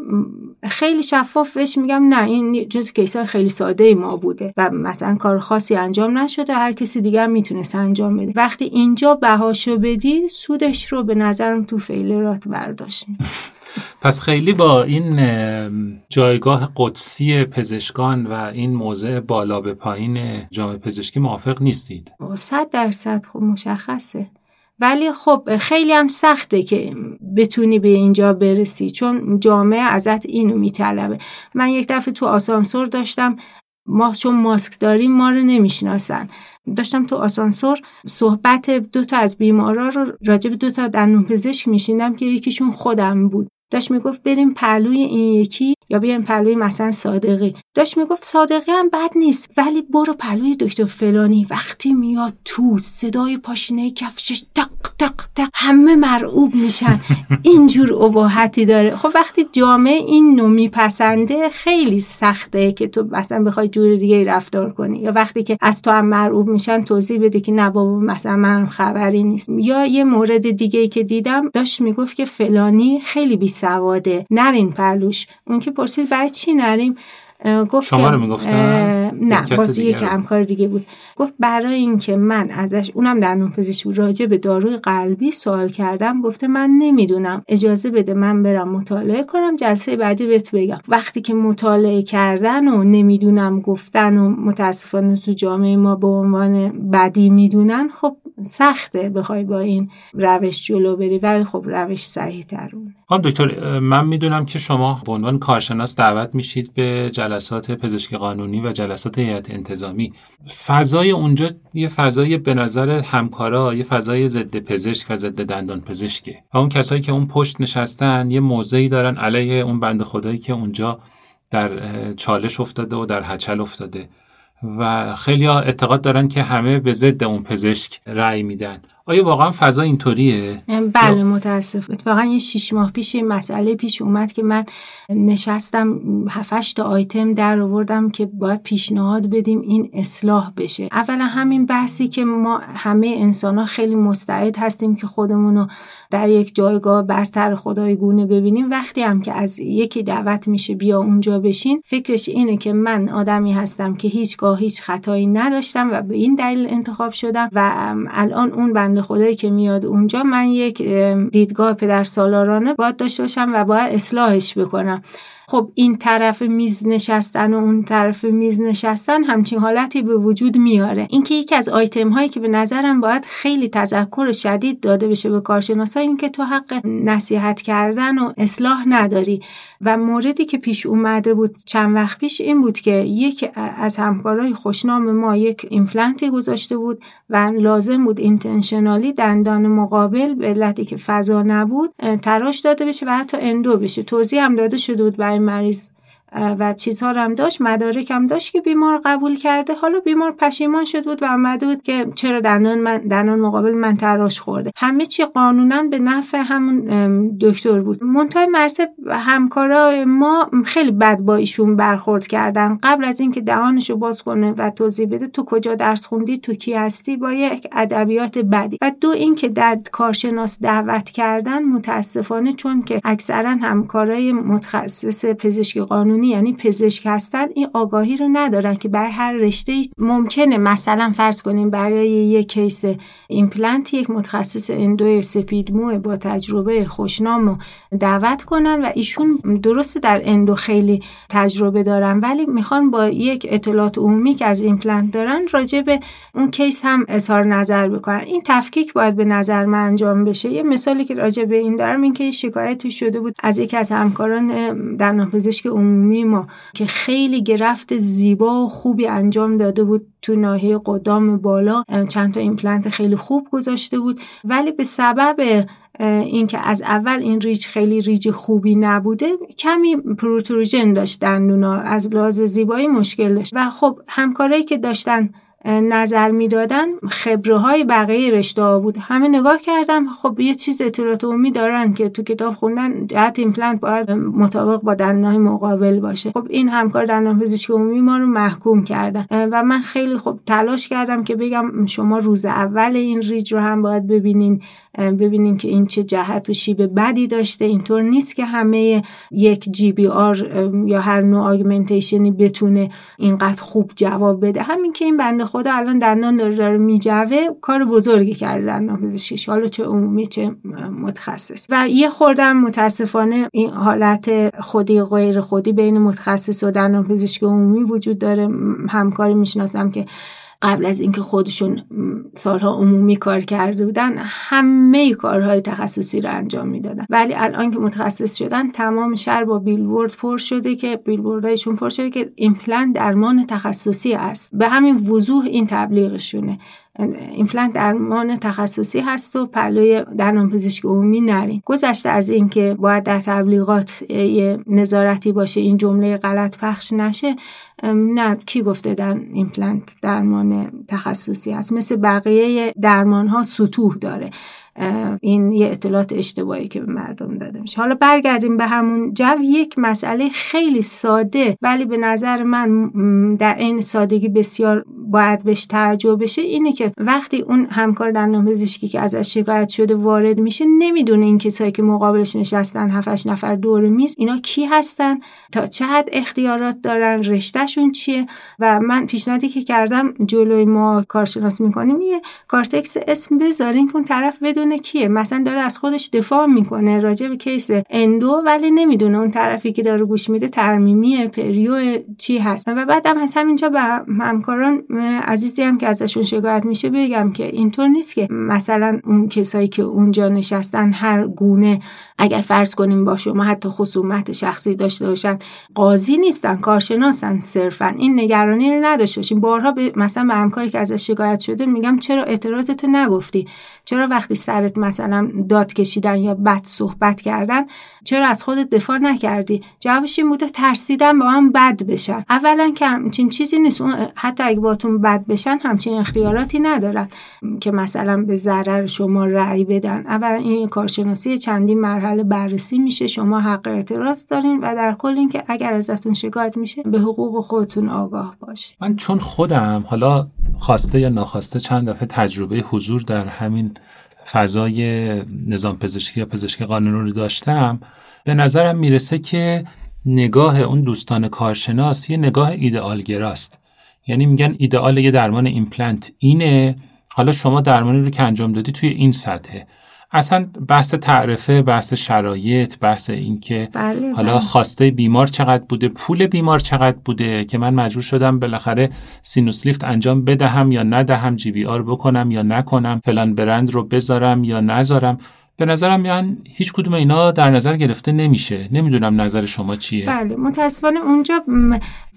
خیلی شفاف بهش میگم نه این جز case ای خیلی ساده ما بوده و مثلا کار خاصی انجام نشده هر کسی دیگر می‌تونست انجام بده. وقتی اینجا بهاشو بدی سودش رو به نظرم تو failure ات برداشت
پس خیلی با این جایگاه قدسی پزشکان و این موضع بالا به پایین جامعه پزشکی موافق نیستید.
صد درصد خب مشخصه. ولی خب خیلی هم سخته که بتونی به اینجا برسی چون جامعه ازت اینو میطلبه. من یک دفعه تو آسانسور داشتم ما چون ماسک داریم ما رو نمی‌شناسن. داشتم تو آسانسور صحبت دو تا از بیمارا رو راجب دو تا دندون پزشک میشیندم که یکیشون خودم بود. داشت می‌گفت بریم پهلوی این یکی یا بیایم پهلوی مثلا صادقی. داشت می‌گفت صادقی هم بد نیست ولی برو پهلوی دکتر فلانی. وقتی میاد تو صدای پاشنه کفشش تق تق تق همه مرعوب میشن. اینجور اباحتی داره. خب وقتی جامعه این نوع میپسنده خیلی سخته که تو مثلا بخوای جور دیگه رفتار کنی. یا وقتی که از تو هم مرعوب میشن توضیح بده که نه بابا مثلا من خبری نیست. یا یه مورد دیگه که دیدم داشت می‌گفت که فلانی خیلی بی سواده نرین پلوش. اون که پرسید برای چی نریم؟
گفت شما رو می‌گفتن
نه باز یک همکار دیگه بود. گفت برای اینکه من ازش اونم در پزشکی راجع به داروی قلبی سوال کردم گفته من نمی‌دونم. اجازه بده من برم مطالعه کنم جلسه بعدی بهت بگم. وقتی که مطالعه کردن و نمی‌دونم گفتن و متاسفانه تو جامعه ما به عنوان بدی می‌دونن خب سخته بخوای با این روش جلو بری ولی خب روش صحیح ترونه
خانم دکتر من می‌دونم که شما به عنوان کارشناس دعوت میشید به جلسات پزشکی قانونی و جلسات هیئت انتظامی. فضای اونجا یه فضای به نظر همکارا یه فضای ضد پزشک و ضد دندان پزشکه. و اون کسایی که اون پشت نشستن یه موضعی دارن علیه اون بند خدایی که اونجا در چالش افتاده و در هچل افتاده. و خیلی ها اعتقاد دارن که همه به ضد اون پزشک رأی میدن. آیا واقعا فضا اینطوریه؟
بله متاسف اتفاقا یه شیش ماه پیش مسئله پیش اومد که من نشستم هفتش تا آیتم در آوردم که باید پیشنهاد بدیم این اصلاح بشه اولا همین بحثی که ما همه انسان ها خیلی مستعد هستیم که خودمونو در یک جایگاه برتر خدای گونه ببینیم. وقتی هم که از یکی دعوت میشه بیا اونجا بشین فکرش اینه که من آدمی هستم که هیچگاه هیچ خطایی نداشتم و به این دلیل انتخاب شدم و الان اون بنده خدایی که میاد اونجا من یک دیدگاه پدر سالارانه باید داشته باشم و باید اصلاحش بکنم. خب این طرف میز نشستن و اون طرف میز نشستن همچین حالتی به وجود میاره. اینکه یکی از آیتم هایی که به نظرم باید خیلی تذکر شدید داده بشه به کارشناسا این که تو حق نصیحت کردن و اصلاح نداری. و موردی که پیش اومده بود چند وقت پیش این بود که یک از همکارای خوشنام ما یک ایمپلنتی گذاشته بود و لازم بود اینتنشنالی دندان مقابل به علتی که فضا نبود تراش داده بشه و حتی اندو بشه. توضیح هم داده شده بود برای مریض. و چیزها رو هم داشت مدارک هم داشت که بیمار قبول کرده. حالا بیمار پشیمان شد بود و آمده بود که چرا دندان من دندان مقابل من تراش خورده. همه چی قانونا به نفع همون دکتر بود. منتهای مرتب همکارای ما خیلی بد با ایشون برخورد کردن. قبل از اینکه دهانشو باز کنه و توضیح بده تو کجا درس خوندی؟ تو کی هستی؟ با یک ادبیات بدی. و دو اینکه در کارشناس دعوت کردن متاسفانه چون که اکثرا همکارای متخصص پزشکی قانونی یعنی پزشک هستن این آگاهی رو ندارن که برای هر رشته ممکنه. مثلا فرض کنیم برای یک case ایمپلنت یک متخصص endo ی سپید مو با تجربه خوشنام رو دعوت کنن و ایشون درسته در endo خیلی تجربه دارن. ولی می‌خوان با یک اطلاعات عمومی که از ایمپلنت دارن راجع به اون case هم اظهار نظر بکنن. این تفکیک باید به نظر من انجام بشه. یه مثالی که راجع به این دارم این که شکایتی شده بود از یکی از همکاران در پزشک عمومی ما که خیلی graft زیبا و خوبی انجام داده بود تو ناحیه قدام بالا. چند تا ایمپلنت خیلی خوب گذاشته بود. ولی به سبب اینکه از اول این ریج خیلی ریج خوبی نبوده کمی protrusion داشت دندونا از لحاظ زیبایی مشکل داشت. و خب همکارایی که داشتن نظر می‌دادن خبره های بقیه رشته بود. همه نگاه کردم خب یه چیز اطلاعات عمومی دارن که تو کتاب خوندن جهت ایمپلنت باید مطابق با دندانهای مقابل باشه. خب این همکار دندان پزشکی عمومی ما رو محکوم کردن. و من خیلی خب تلاش کردم که بگم شما روز اول این ریج رو هم باید ببینین. ببینین که این چه جهت و شیب بدی داشته. اینطور نیست که همه یک جی بی آر یا هر نوع آگمنتیشنی بتونه اینقدر خوب جواب بده. همین که این بنده خدا الان دندان داره داره میجوه. کار بزرگی کرده دندان پزشکیش حالا چه عمومی چه متخصص. و یه خوردم متاسفانه این حالت خودی غیر خودی بین متخصص و دندان پزشک عمومی وجود داره. همکاری می‌شناسم که قبل از اینکه خودشون سالها عمومی کار کرده بودن همه کارهای تخصصی رو انجام می‌دادن. ولی الان که متخصص شدن تمام شهر با بیلبورد پر شده که بیلبوردهایشون پر شده که ایمپلنت درمان تخصصی است به همین وضوح این تبلیغشونه. ایمپلنت درمان تخصصی هست و پلوی درمان پزشک عمومی نرین. گذشته از اینکه باید در تبلیغات یه نظارتی باشه این جمله غلط پخش نشه نه کی گفته در ایمپلنت درمان تخصصی هست؟ مثل بقیه درمان ها سطوح داره. این یه اطلاعات اشتباهی که به مردم داده میشه. حالا برگردیم به همون جو. یک مسئله خیلی ساده ولی به نظر من در این سادگی بسیار باید بهش توجه بشه اینه که وقتی اون همکار دندان پزشکی که ازش شکایت شده وارد میشه نمی‌دونه این کسایی که مقابلش نشستن 7 نفر دور میز اینا کی هستن تا چه حد اختیارات دارن رشتهشون چیه. و من پیشنهادی که کردم جلوی ما کارشناس می‌کنیم یه کارتکس اسم بذارین که اون طرف بدونه کیه. مثلا داره از خودش دفاع می‌کنه. راجع به case endo ولی نمی‌دونه اون طرفی که داره گوش میده ترمیمی perio چی هست. و بعدم از همینجا به همکاران عزیزی هم که ازشون شکایت میشه بگم که اینطور نیست که مثلا اون کسایی که اونجا نشستن هر گونه اگر فرض کنیم با شما حتی خصومت شخصی داشته باشن قاضی نیستن کارشناسن صرفا. این نگرانی رو نداشته باشیم بارها به مثلا به همکاری که ازش شکایت شده میگم چرا اعتراضتو نگفتی؟ چرا وقتی سرت مثلا داد کشیدن یا بد صحبت کردن چرا از خودت دفاع نکردی؟ جوابش این بوده ترسیدن با هم بد بشن. اولا که همچین چیزی نیست. حتی اگه باتون بد بشن همچین اختیاراتی ندارن که مثلا به ضرر شما رأی بدن. اول این کارشناسی چندین مرحله بررسی میشه. شما حق اعتراض دارین و در کل اینکه اگر ازتون شکایت میشه به حقوق خودتون آگاه باشین.
من چون خودم حالا خواسته یا ناخواسته چند دفعه تجربه حضور در همین فضای نظام پزشکی یا پزشکی قانونی رو داشتم به نظرم می‌رسه که نگاه اون دوستان کارشناس یه نگاه ایدئالگراست. یعنی میگن ایدئال یه درمان ایمپلنت اینه. حالا شما درمانی رو که انجام دادی توی این سطحه اصلا بحث تعرفه بحث شرایط بحث اینکه
بله
حالا
بله.
خواسته بیمار چقدر بوده پول بیمار چقدر بوده که من مجبور شدم بالاخره sinus lift انجام بدهم یا ندهم GBR بکنم یا نکنم فلان برند رو بذارم یا نذارم به نظرم یعنی هیچ کدوم اینا در نظر گرفته نمیشه. نمی‌دونم نظر شما چیه.
بله متاسفانه اونجا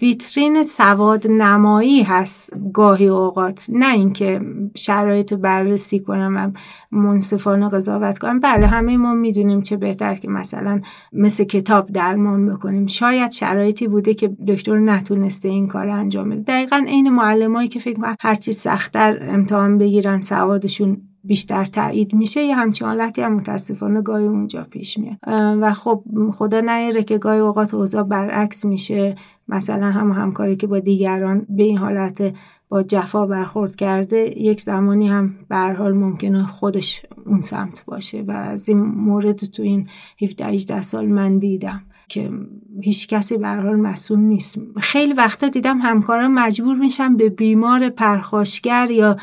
ویترین سواد نمایی هست گاهی اوقات. نه اینکه شرایط بررسی کنم و منصفانه قضاوت کنم. بله همه ما می‌دونیم چه بهتر که مثلا مثل کتاب درمان بکنیم. شاید شرایطی بوده که دکتر نتونسته این کار انجام بده. دقیقا عین معلمایی که فکر کنم هرچی سختتر امتحان بگیرن سوادشون بیشتر تایید میشه یه همچین حالتی هم متاسفانه گاهی اونجا پیش میاد. و خب خدا نیاره که گاهی اوقات اوضاع برعکس میشه. مثلا هم همکاری که با دیگران به این حالت با جفا برخورد کرده یک زمانی هم به حال ممکنه خودش اون سمت باشه. و از این مورد تو این 17 18 سال من دیدم. که هیچ کسی به حال مسئول نیست. خیلی وقتا دیدم همکاران مجبور میشن به بیمار پرخاشگر یا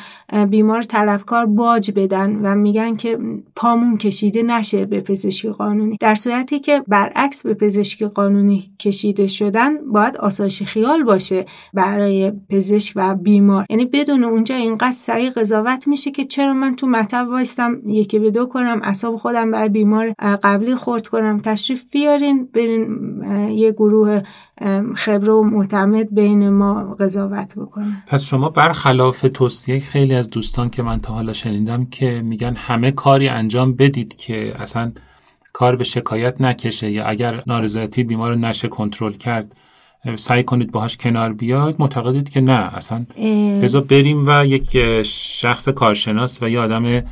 بیمار طلبکار باج بدن و میگن که پامون کشیده نشه به پزشکی قانونی. در صورتی که برعکس به پزشکی قانونی کشیده شدن باید آسایش خیال باشه برای پزشک و بیمار. یعنی بدون اونجا اینقدر سریع قضاوت میشه که چرا من تو مطب وایستم یکی به دو کنم اصاب خودم برای بیمار قبلی خورد کنم تشریف بیارین برین یه گروه خبره و معتمد بین ما قضاوت بکنه.
پس شما برخلاف توصیه خیلی از دوستان که من تا حالا شنیدم که میگن همه کاری انجام بدید که اصلا کار به شکایت نکشه یا اگر نارضایتی بیمار رو نشه کنترل کرد سعی کنید باهاش کنار بیاید معتقدید که نه اصلا بذار بریم و یک شخص کارشناس و یه آدم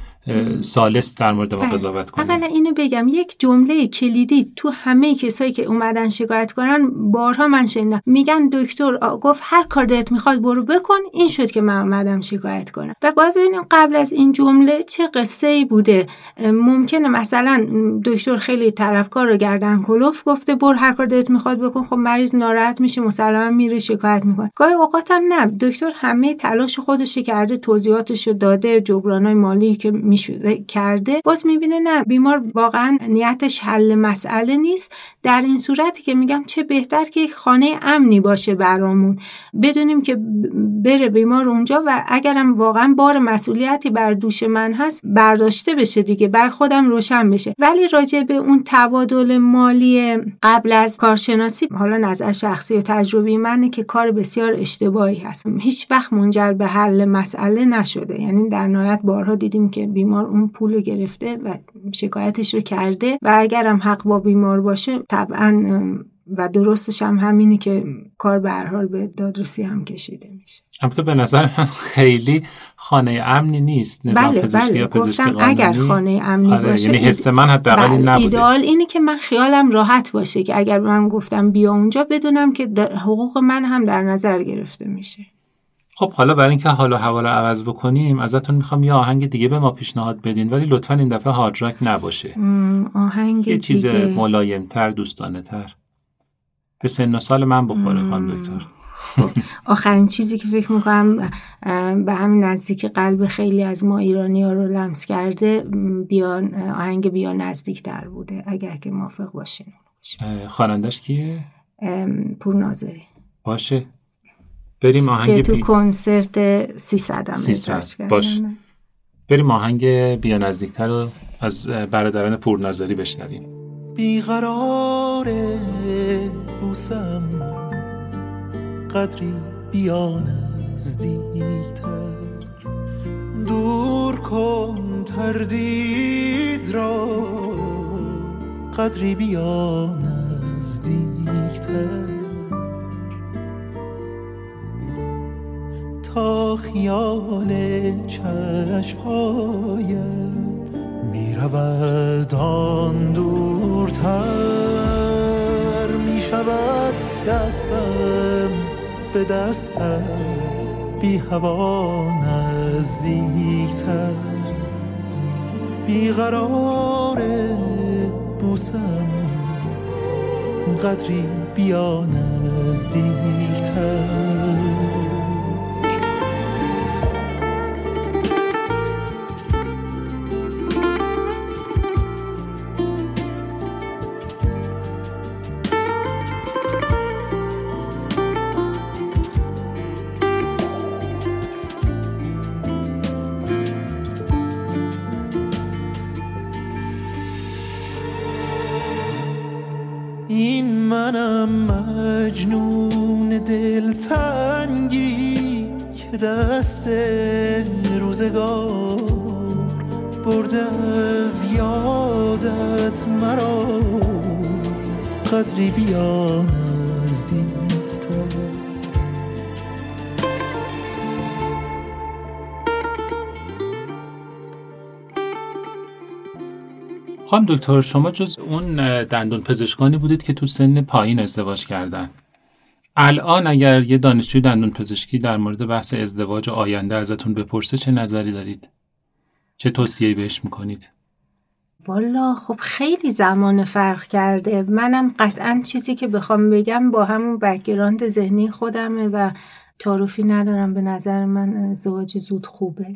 سالس در مورد ما بله. قضاوت کنیم
اولا اینو بگم یک جمله کلیدی تو همه کسایی که اومدن شکایت کنن بارها من شنیدم. میگن دکتر گفت هر کار دلت می‌خواد برو بکن. این شد که من اومدم شکایت کنم. و باید ببینیم قبل از این جمله چه قصه ای بوده ممکنه مثلا دکتر خیلی طرفکار رو گردن کلوف گفته برو هر کار دلت می‌خواد بکن. خب مریض ناراحت میشه مسلما میره شکایت می‌کنه. گاهی اوقات هم نه. دکتر همه تلاش خودش کرده توضیحاتش رو داده جبرانای مالی که می‌شده کرده باز می‌بینه نه بیمار واقعا نیتش حل مسئله نیست. در این صورتی که میگم چه بهتر که خانه امنی باشه برامون. بدونیم که بره بیمار اونجا و اگرم واقعا بار مسئولیتی بر دوش من هست برداشته بشه دیگه بر خودم روشن بشه. ولی راجع به اون تبادل مالی قبل از کارشناسی حالا نظر شخصی و تجربی منه که کار بسیار اشتباهی هست. هیچ وقت منجر به حل مسئله نشده. یعنی در نهایت بارها دیدیم که بیمار اون پول گرفته و شکایتش رو کرده و اگرم حق با بیمار باشه طبعا و درستش هم همینی که کار به حال به دادرسی هم کشیده میشه.
البته به نظر من خیلی خانه امنی نیست نظام
بله
پزشکی
بله.
یا پزشکی
قانونی اگر خانه امنی
آره.
باشه
یعنی حس من حداقل
بله.
نبوده
ایدئال اینه که من خیالم راحت باشه که اگر من گفتم بیا اونجا بدونم که حقوق من هم در نظر گرفته میشه
خب حالا برای اینکه حالا هوا رو عوض بکنیم ازتون می‌خوام یه آهنگ دیگه به ما پیشنهاد بدین ولی لطفا این دفعه هارد راک نباشه
آهنگ
یه چیز
دیگه
ملایم تر دوستانه تر به سن و سال من بخوره خانم دکتر
خب، آخرین چیزی که فکر می‌کنم به همین نزدیک قلب خیلی از ما ایرانی ها رو لمس کرده بیان آهنگ بیا نزدیک در بوده اگر که موافق باشین
خوانندش کیه
پور ناظری
باشه بریم آهنگ
که تو
بی...
کنسرت 300 هم
300.
اجراش کردن.
باش. بریم آهنگ بیا نزدیکتر رو از برادران پورناظری بشنویم
بیقرار بوسم قدری بیا نزدیکتر دور کن تردید را. قدری بیا نزدیکتر تا خیال چشمهایت می رود آن دورتر می شود دستم. به دستم بی هوا نزدیکتر. بیقرار بوسم قدری بیا نزدیکتر. منم مجنون دلتنگی که دست روزگار برده از یادت مرا. قدری بیا نزدیکتر
خانم دکتر شما جز اون دندون پزشکانی بودید که تو سن پایین ازدواج کردن الان اگر یه دانشجوی دندون پزشکی در مورد بحث ازدواج آینده ازتون بپرسه چه نظری دارید؟ چه توصیه‌ای بهش می‌کنید؟
والا خب خیلی زمان فرق کرده منم قطعا چیزی که بخوام بگم با همون بکگراند ذهنی خودمه و تعارفی ندارم به نظر من ازدواج زود خوبه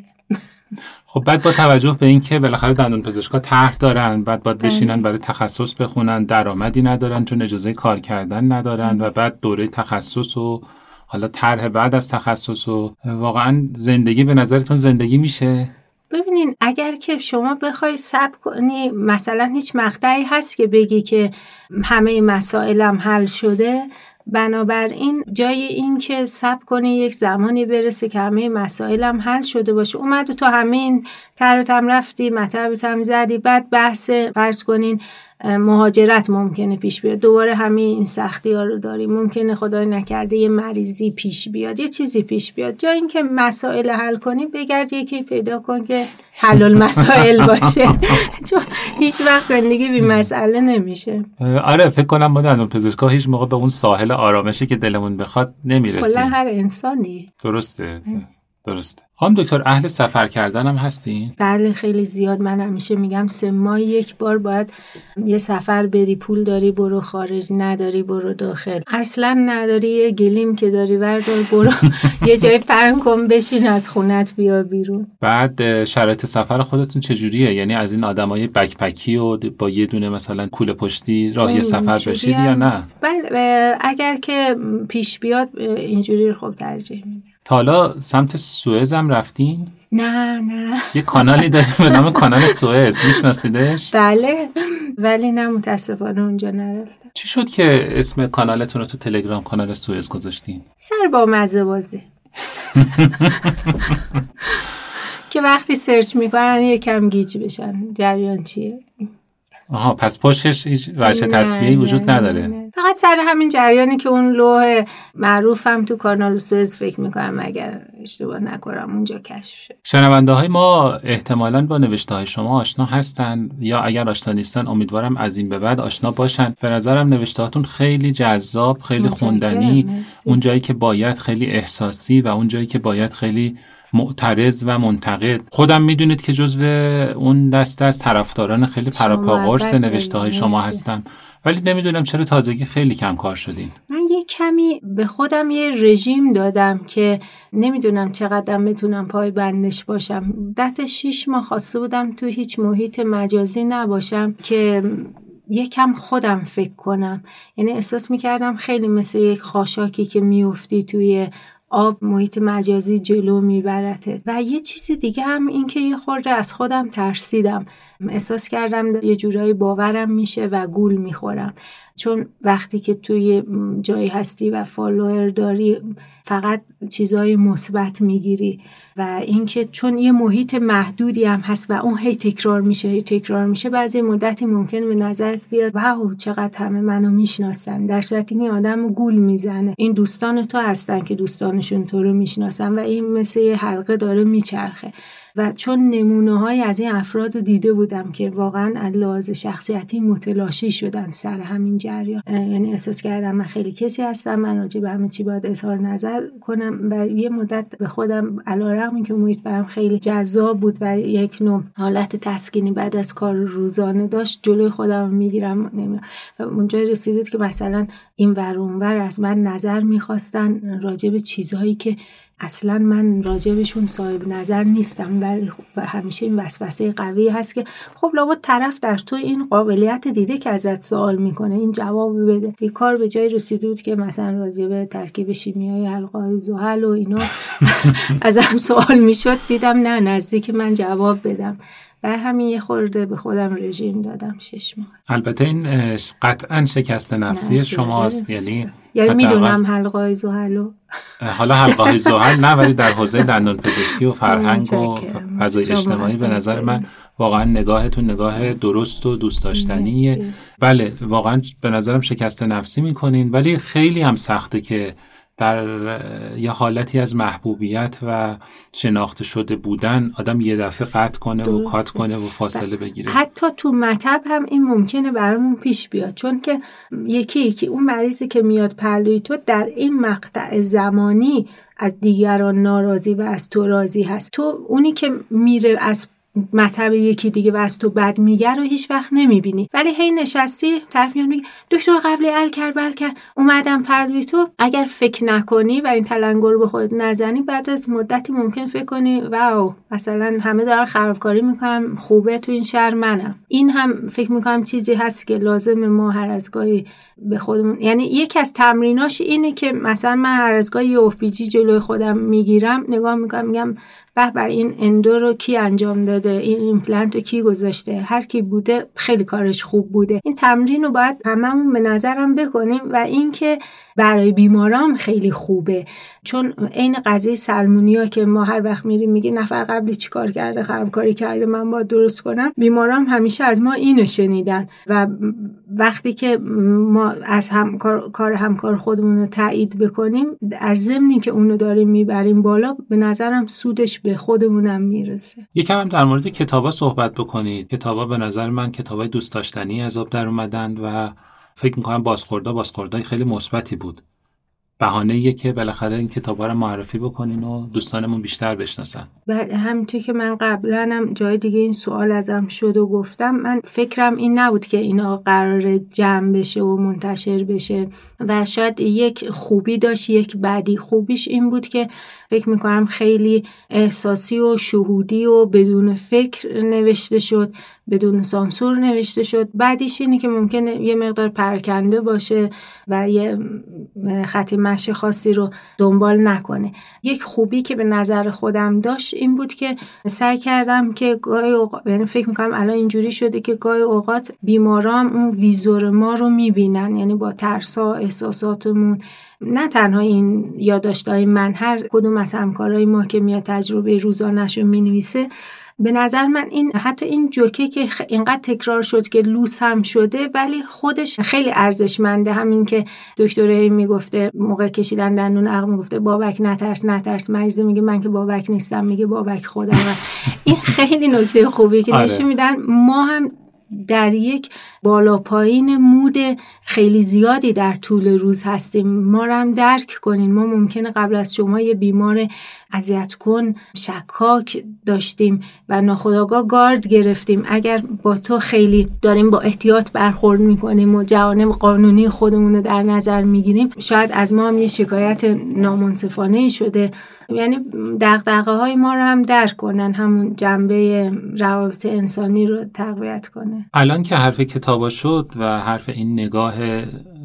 خب بعد با توجه به اینکه بالاخره دندون پزشکا طرح دارن بعد باید بشینن برای تخصص بخونن درآمدی ندارن چون اجازه کار کردن ندارن و بعد دوره تخصص و حالا طرح بعد از تخصص و واقعا زندگی به نظرتون زندگی میشه؟
ببینین اگر که شما بخوای سب کنی مثلا هیچ مقطعی هست که بگی که همه مسائلم حل شده بنابراین جای این که سب کنی یک زمانی برسه که همه مسائلم حل شده باشه. اومد تو همه این تر تم رفتی مطلب تم زدی بعد بحث فرض کنین مهاجرت ممکنه پیش بیاد. دوباره همه این سختی ها رو داریم ممکنه خدای نکرده یه مریضی پیش بیاد یه چیزی پیش بیاد. جا اینکه مسائل حل کنی بگرد یکی پیدا کن که حل مسائل باشه. چون هیچ وقت زندگی بی مسئله نمیشه.
آره فکر کنم ما در پزشکا هیچ موقع به اون ساحل آرامشی که دلمون بخواد نمی‌رسیم.
کلا هر انسانی
درسته. درسته. خانم دکتر اهل سفر کردن هم هستین؟
بله خیلی زیاد. من همیشه میگم سه ماه یک بار باید یه سفر بری. پول داری برو. خارج نداری برو داخل. اصلا نداری. یه گلیم که داری بردار برو. یه جای پرن کن بشین از خونت بیا بیرون.
بعد شرایط سفر خودتون چجوریه؟ یعنی از این آدمای بکپکی و با یه دونه مثلا کوله پشتی راهی سفر بشید یا نه؟
بله اگر که پیش بیاد اینجوری رو خوب ترجیح میدم.
تا حالا سمت سوئز هم رفتین؟
نه نه
یه کانالی داریم به نام کانال سوئز میشناسیدش؟
بله ولی نه متاسفانه اونجا نرفتم
چی شد که اسم کانالتون رو تو تلگرام کانال سوئز گذاشتین؟
سر با مزه بازی که وقتی سرچ می‌کنن یکم گیج بشن جریان چیه
آها پس پشتش هیچ وجه تصویری وجود نداره.
فقط سر همین جریانی که اون لوح معروفم تو کانال سوئز فکر می‌کنم اگر اشتباه نکنم اونجا کشف شد
شنونده های ما احتمالا با نوشته های شما آشنا هستن یا اگر آشنا نیستن امیدوارم از این به بعد آشنا باشن. به نظرم نوشته هاتون خیلی جذاب خیلی خوندنی. اون جایی که باید خیلی احساسی و اون جایی که باید خیلی معترض و منتقد. خودم می‌دونید که جزو اون دسته از طرفداران خیلی پراپاگورس نوشته های شما هستم ولی نمی‌دونم چرا تازگی خیلی کم کار شدین.
من یه کمی به خودم یه رژیم دادم که نمی‌دونم چقدر بتونم پای بندش باشم. ده شیش ماه خواسته بودم تو هیچ محیط مجازی نباشم که یکم خودم فکر کنم. یعنی احساس می‌کردم خیلی مثل یک خاشاکی که میفتی توی آب محیط مجازی جلو میبرته و یه چیز دیگه هم این که یه خورده از خودم ترسیدم. احساس کردم یه جورایی باورم میشه و گول می‌خورم. چون وقتی که توی جایی هستی و فالوور داری فقط چیزای مثبت می‌گیری. و اینکه چون یه محیط محدودی هم هست و اون هی تکرار میشه هی تکرار میشه بعضی مدتی ممکن به نظرت بیاد واو چقدر همه منو می‌شناسن. در صورتی این آدم گول می‌زنه. این دوستان تو هستن که دوستانشون تو رو می‌شناسن و این مثل یه حلقه داره میچرخه. و چون نمونه های از این افراد دیده بودم که واقعا لحاظ شخصیتی متلاشی شدن سر همین جریان یعنی احساس کردم من خیلی کسی هستم من راجع به همه چی باید اظهار نظر کنم و یه مدت به خودم علیرغم که محیط برم خیلی جذاب بود و یک نوع حالت تسکینی بعد از کار روزانه داشت جلوی خودم می‌گیرم و اونجا رسیدید که مثلا این ور از من نظر می‌خواستن راجع به چیزهایی که اصلا من راجبشون صاحب نظر نیستم ولی خب همیشه این وسوسه قوی هست که خب لابد طرف در تو این قابلیت دیده که ازت سوال می‌کنه این جواب بده. یه کار به جای رسیده بود که مثلا راجب ترکیب شیمیایی حلقه های زحل و اینا ازم سوال می‌شد دیدم نه نزدیک من جواب بدم. بر همین یه خورده به خودم رژیم دادم شش ماه.
البته این قطعا شکست نفسی شماست یعنی
یعنی می‌دونم حلقه های زحلو
حالا حلقه های زحل نه ولی در حوزه دندان پزشکی و فرهنگ و فضای اجتماعی به نظر من واقعا نگاهتون نگاه درست و دوست داشتنیه. بله واقعا به نظرم شکست نفسی می‌کنین ولی خیلی هم سخته که در یه حالتی از محبوبیت و شناخته شده بودن آدم یه دفعه قطع کنه و کات کنه و فاصله بگیره.
حتی تو مطب هم این ممکنه برامون پیش بیاد چون که یکی یکی اون مریضی که میاد پهلوی تو در این مقطع زمانی از دیگران ناراضی و از تو راضی هست. تو اونی که میره از مطب یکی دیگه و از تو بد میگه رو هیچ وقت نمی‌بینی. ولی هی نشستی طرف میاد میگه دکتر قبلی ال کرد بل کرد. اومدم پردوی تو. اگر فکر نکنی و این تلنگر رو به خودت نزنی بعد از مدتی ممکن فکر کنی واو مثلا همه دارن خرابکاری می‌کنم خوبه تو این شهر منم. این هم فکر می‌کنم چیزی هست که لازم ما هر از گاهی به خودمون یعنی یکی از تمریناش اینه که مثلا من هر از گاهی جلوی خودم می‌گیرم نگاه می‌کنم میگم به به این endo رو کی انجام داده؟ این ایمپلنت رو کی گذاشته؟ هر کی بوده خیلی کارش خوب بوده. این تمرین رو باید هممون به نظرم بکنیم و اینکه برای بیمارام خیلی خوبه. چون عین قضیه سلمونیا که ما هر وقت میریم میگه نفر قبلی چیکار کرده خرابکاری کرده من باید درست کنم. بیمارام همیشه از ما اینو شنیدن و وقتی که ما از همکار کار همکار خودمون رو تایید بکنیم از ضمنی که اونو داریم می‌بریم بالا به نظرم سودش به خودمونم می‌رسه.
یکم هم در مورد کتابا صحبت بکنید. کتابا به نظر من کتابای دوست داشتنی آب در اومدن و فکر می‌کنم بازخوردا بازخوردای خیلی مثبتی بود. بهانه که بالاخره این کتابا رو معرفی بکنین و دوستانمون بیشتر بشناسن.
بله همینطور که من قبلا هم جای دیگه این سوال ازم شد و گفتم من فکرم این نبود که اینا قرار جمع بشه و منتشر بشه و شاید یک خوبی داشت یک بدی خوبیش این بود که فکر می‌کنم خیلی احساسی و شهودی و بدون فکر نوشته شد بدون سانسور نوشته شد. بعدیش اینه که ممکنه یه مقدار پرکنده باشه و یه خطی مشی خاصی رو دنبال نکنه. یک خوبی که به نظر خودم داشت این بود که سعی کردم که گاهی اوقات یعنی فکر می‌کنم الان اینجوری شده که گاهی اوقات بیمارام اون ویزور ما رو می‌بینن یعنی با ترسا احساساتمون نه تنها این یادداشتهای من هر کدوم از همکارای ما که میاد تجربه روزانهش رو می‌نویسه به نظر من این حتی این جوکه که اینقدر تکرار شد که لوس هم شده ولی خودش خیلی ارزشمنده. همین که دکتر می‌گفته موقع کشیدن دندون عقل می‌گفته بابک نترس نترس. مریض میگه من که بابک نیستم میگه بابک خودم این خیلی نکته خوبی که آره. نشون میدن. ما هم در یک بالا پایین مود خیلی زیادی در طول روز هستیم. ما رو هم درک کنین. ما ممکنه قبل از شما یه بیمار اذیت کن شکاک داشتیم و ناخداگاه گارد گرفتیم. اگر با تو خیلی داریم با احتیاط برخورد می‌کنیم و جوانب قانونی خودمون رو در نظر می‌گیریم شاید از ما هم یه شکایت نامنصفانه شده. یعنی دقدقه های ما رو هم درک کنن همون جنبه روابط انسانی رو تقویت کنه.
الان که حرف کتابا شد و حرف این نگاه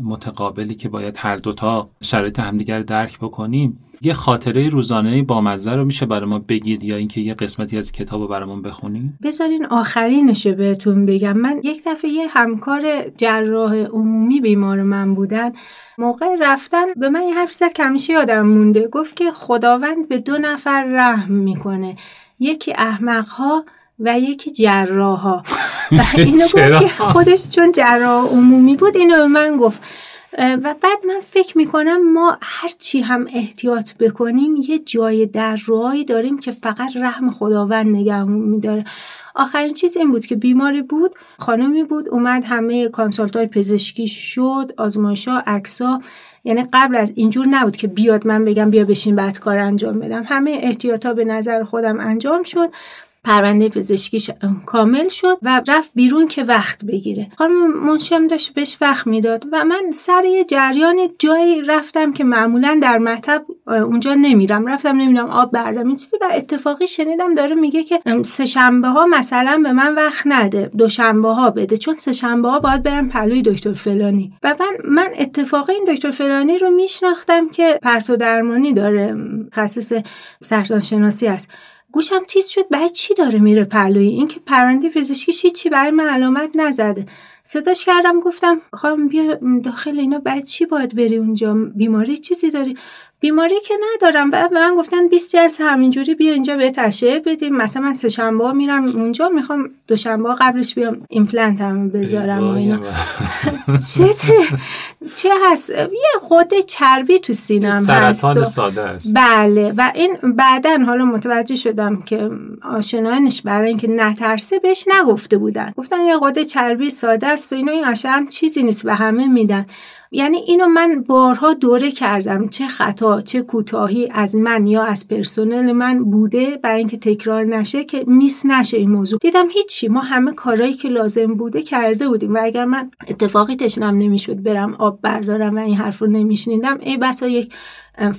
متقابلی که باید هر دوتا شرایط همدیگر درک بکنیم یه خاطره روزانه با مزه رو میشه برای ما بگید یا اینکه یه قسمتی از کتاب رو برامون بخونیم
بذارین آخرینشه بهتون بگم. من یک دفعه یه همکار جراح عمومی بیمار من بودن. موقع رفتن به من یه حرفی زد که همیشه یادم مونده. گفت که خداوند به دو نفر رحم می‌کنه. یکی احمق ها و یکی جراح ها و اینو گفت خودش چون جراح عمومی بود اینو به من گفت. و بعد من فکر می‌کنم ما هر چی هم احتیاط بکنیم یه جای در روهایی داریم که فقط رحم خداوند نگهمون میداره. آخرین چیز این بود که بیماری بود خانمی بود اومد همه کانسالت های پزشکی شد آزمایش ها ها یعنی قبل از اینجور نبود که بیاد من بگم بیا بشین بعد کار انجام بدم. همه احتیاط ها به نظر خودم انجام شد. پرونده پزشکیش کامل شد و رفت بیرون که وقت بگیره. خانم منشیم داشت بهش وقت می‌داد و من سر یه جریان جایی رفتم که معمولا در مطب اونجا نمیرم. رفتم نمی‌دونم آب بردم چیزی. و اتفاقی شنیدم داره میگه که سه شنبه ها مثلا به من وقت نده. دوشنبه ها بده. چون سه شنبه ها باید برم پلوی دکتر فلانی. و من من اتفاقی این دکتر فلانی رو میشناختم که پرتو درمانی داره خصیص سرطان شناسی است. گوشم تیز شد برای چی داره میره پلوی؟ این که پرونده پزشکیش چی برای من علامت نزده. صداش کردم گفتم خواهم بیا داخل اینا بعد چی باید بری اونجا؟ بیماری چیزی داری؟ بیماری که ندارم. و من گفتن 20 جلسه همینجوری بیا اینجا به تشریح بدیم مثلا من سه شنبه میرم اونجا می‌خوام دوشنبه قبلش بیام ایمپلنت هم بذارم و اینا. چه چه هست؟ یه خود چربی تو سینم
هست ساده است.
بله. و این بعدا حالا متوجه شدم که آشنایانش برای اینکه نترسه بهش نگفته بودن. گفتن یه خود چربی ساده است و اینا این هم چیزی نیست به همه میدن. یعنی اینو من بارها دوره کردم چه خطا چه کوتاهی از من یا از پرسنل من بوده برای اینکه تکرار نشه که میس نشه این موضوع. دیدم هیچی. ما همه کارهایی که لازم بوده کرده بودیم و اگر من اتفاقی تشنم نمی‌شد برم آب بردارم و این حرف رو نمیشنیدم ای بسا یک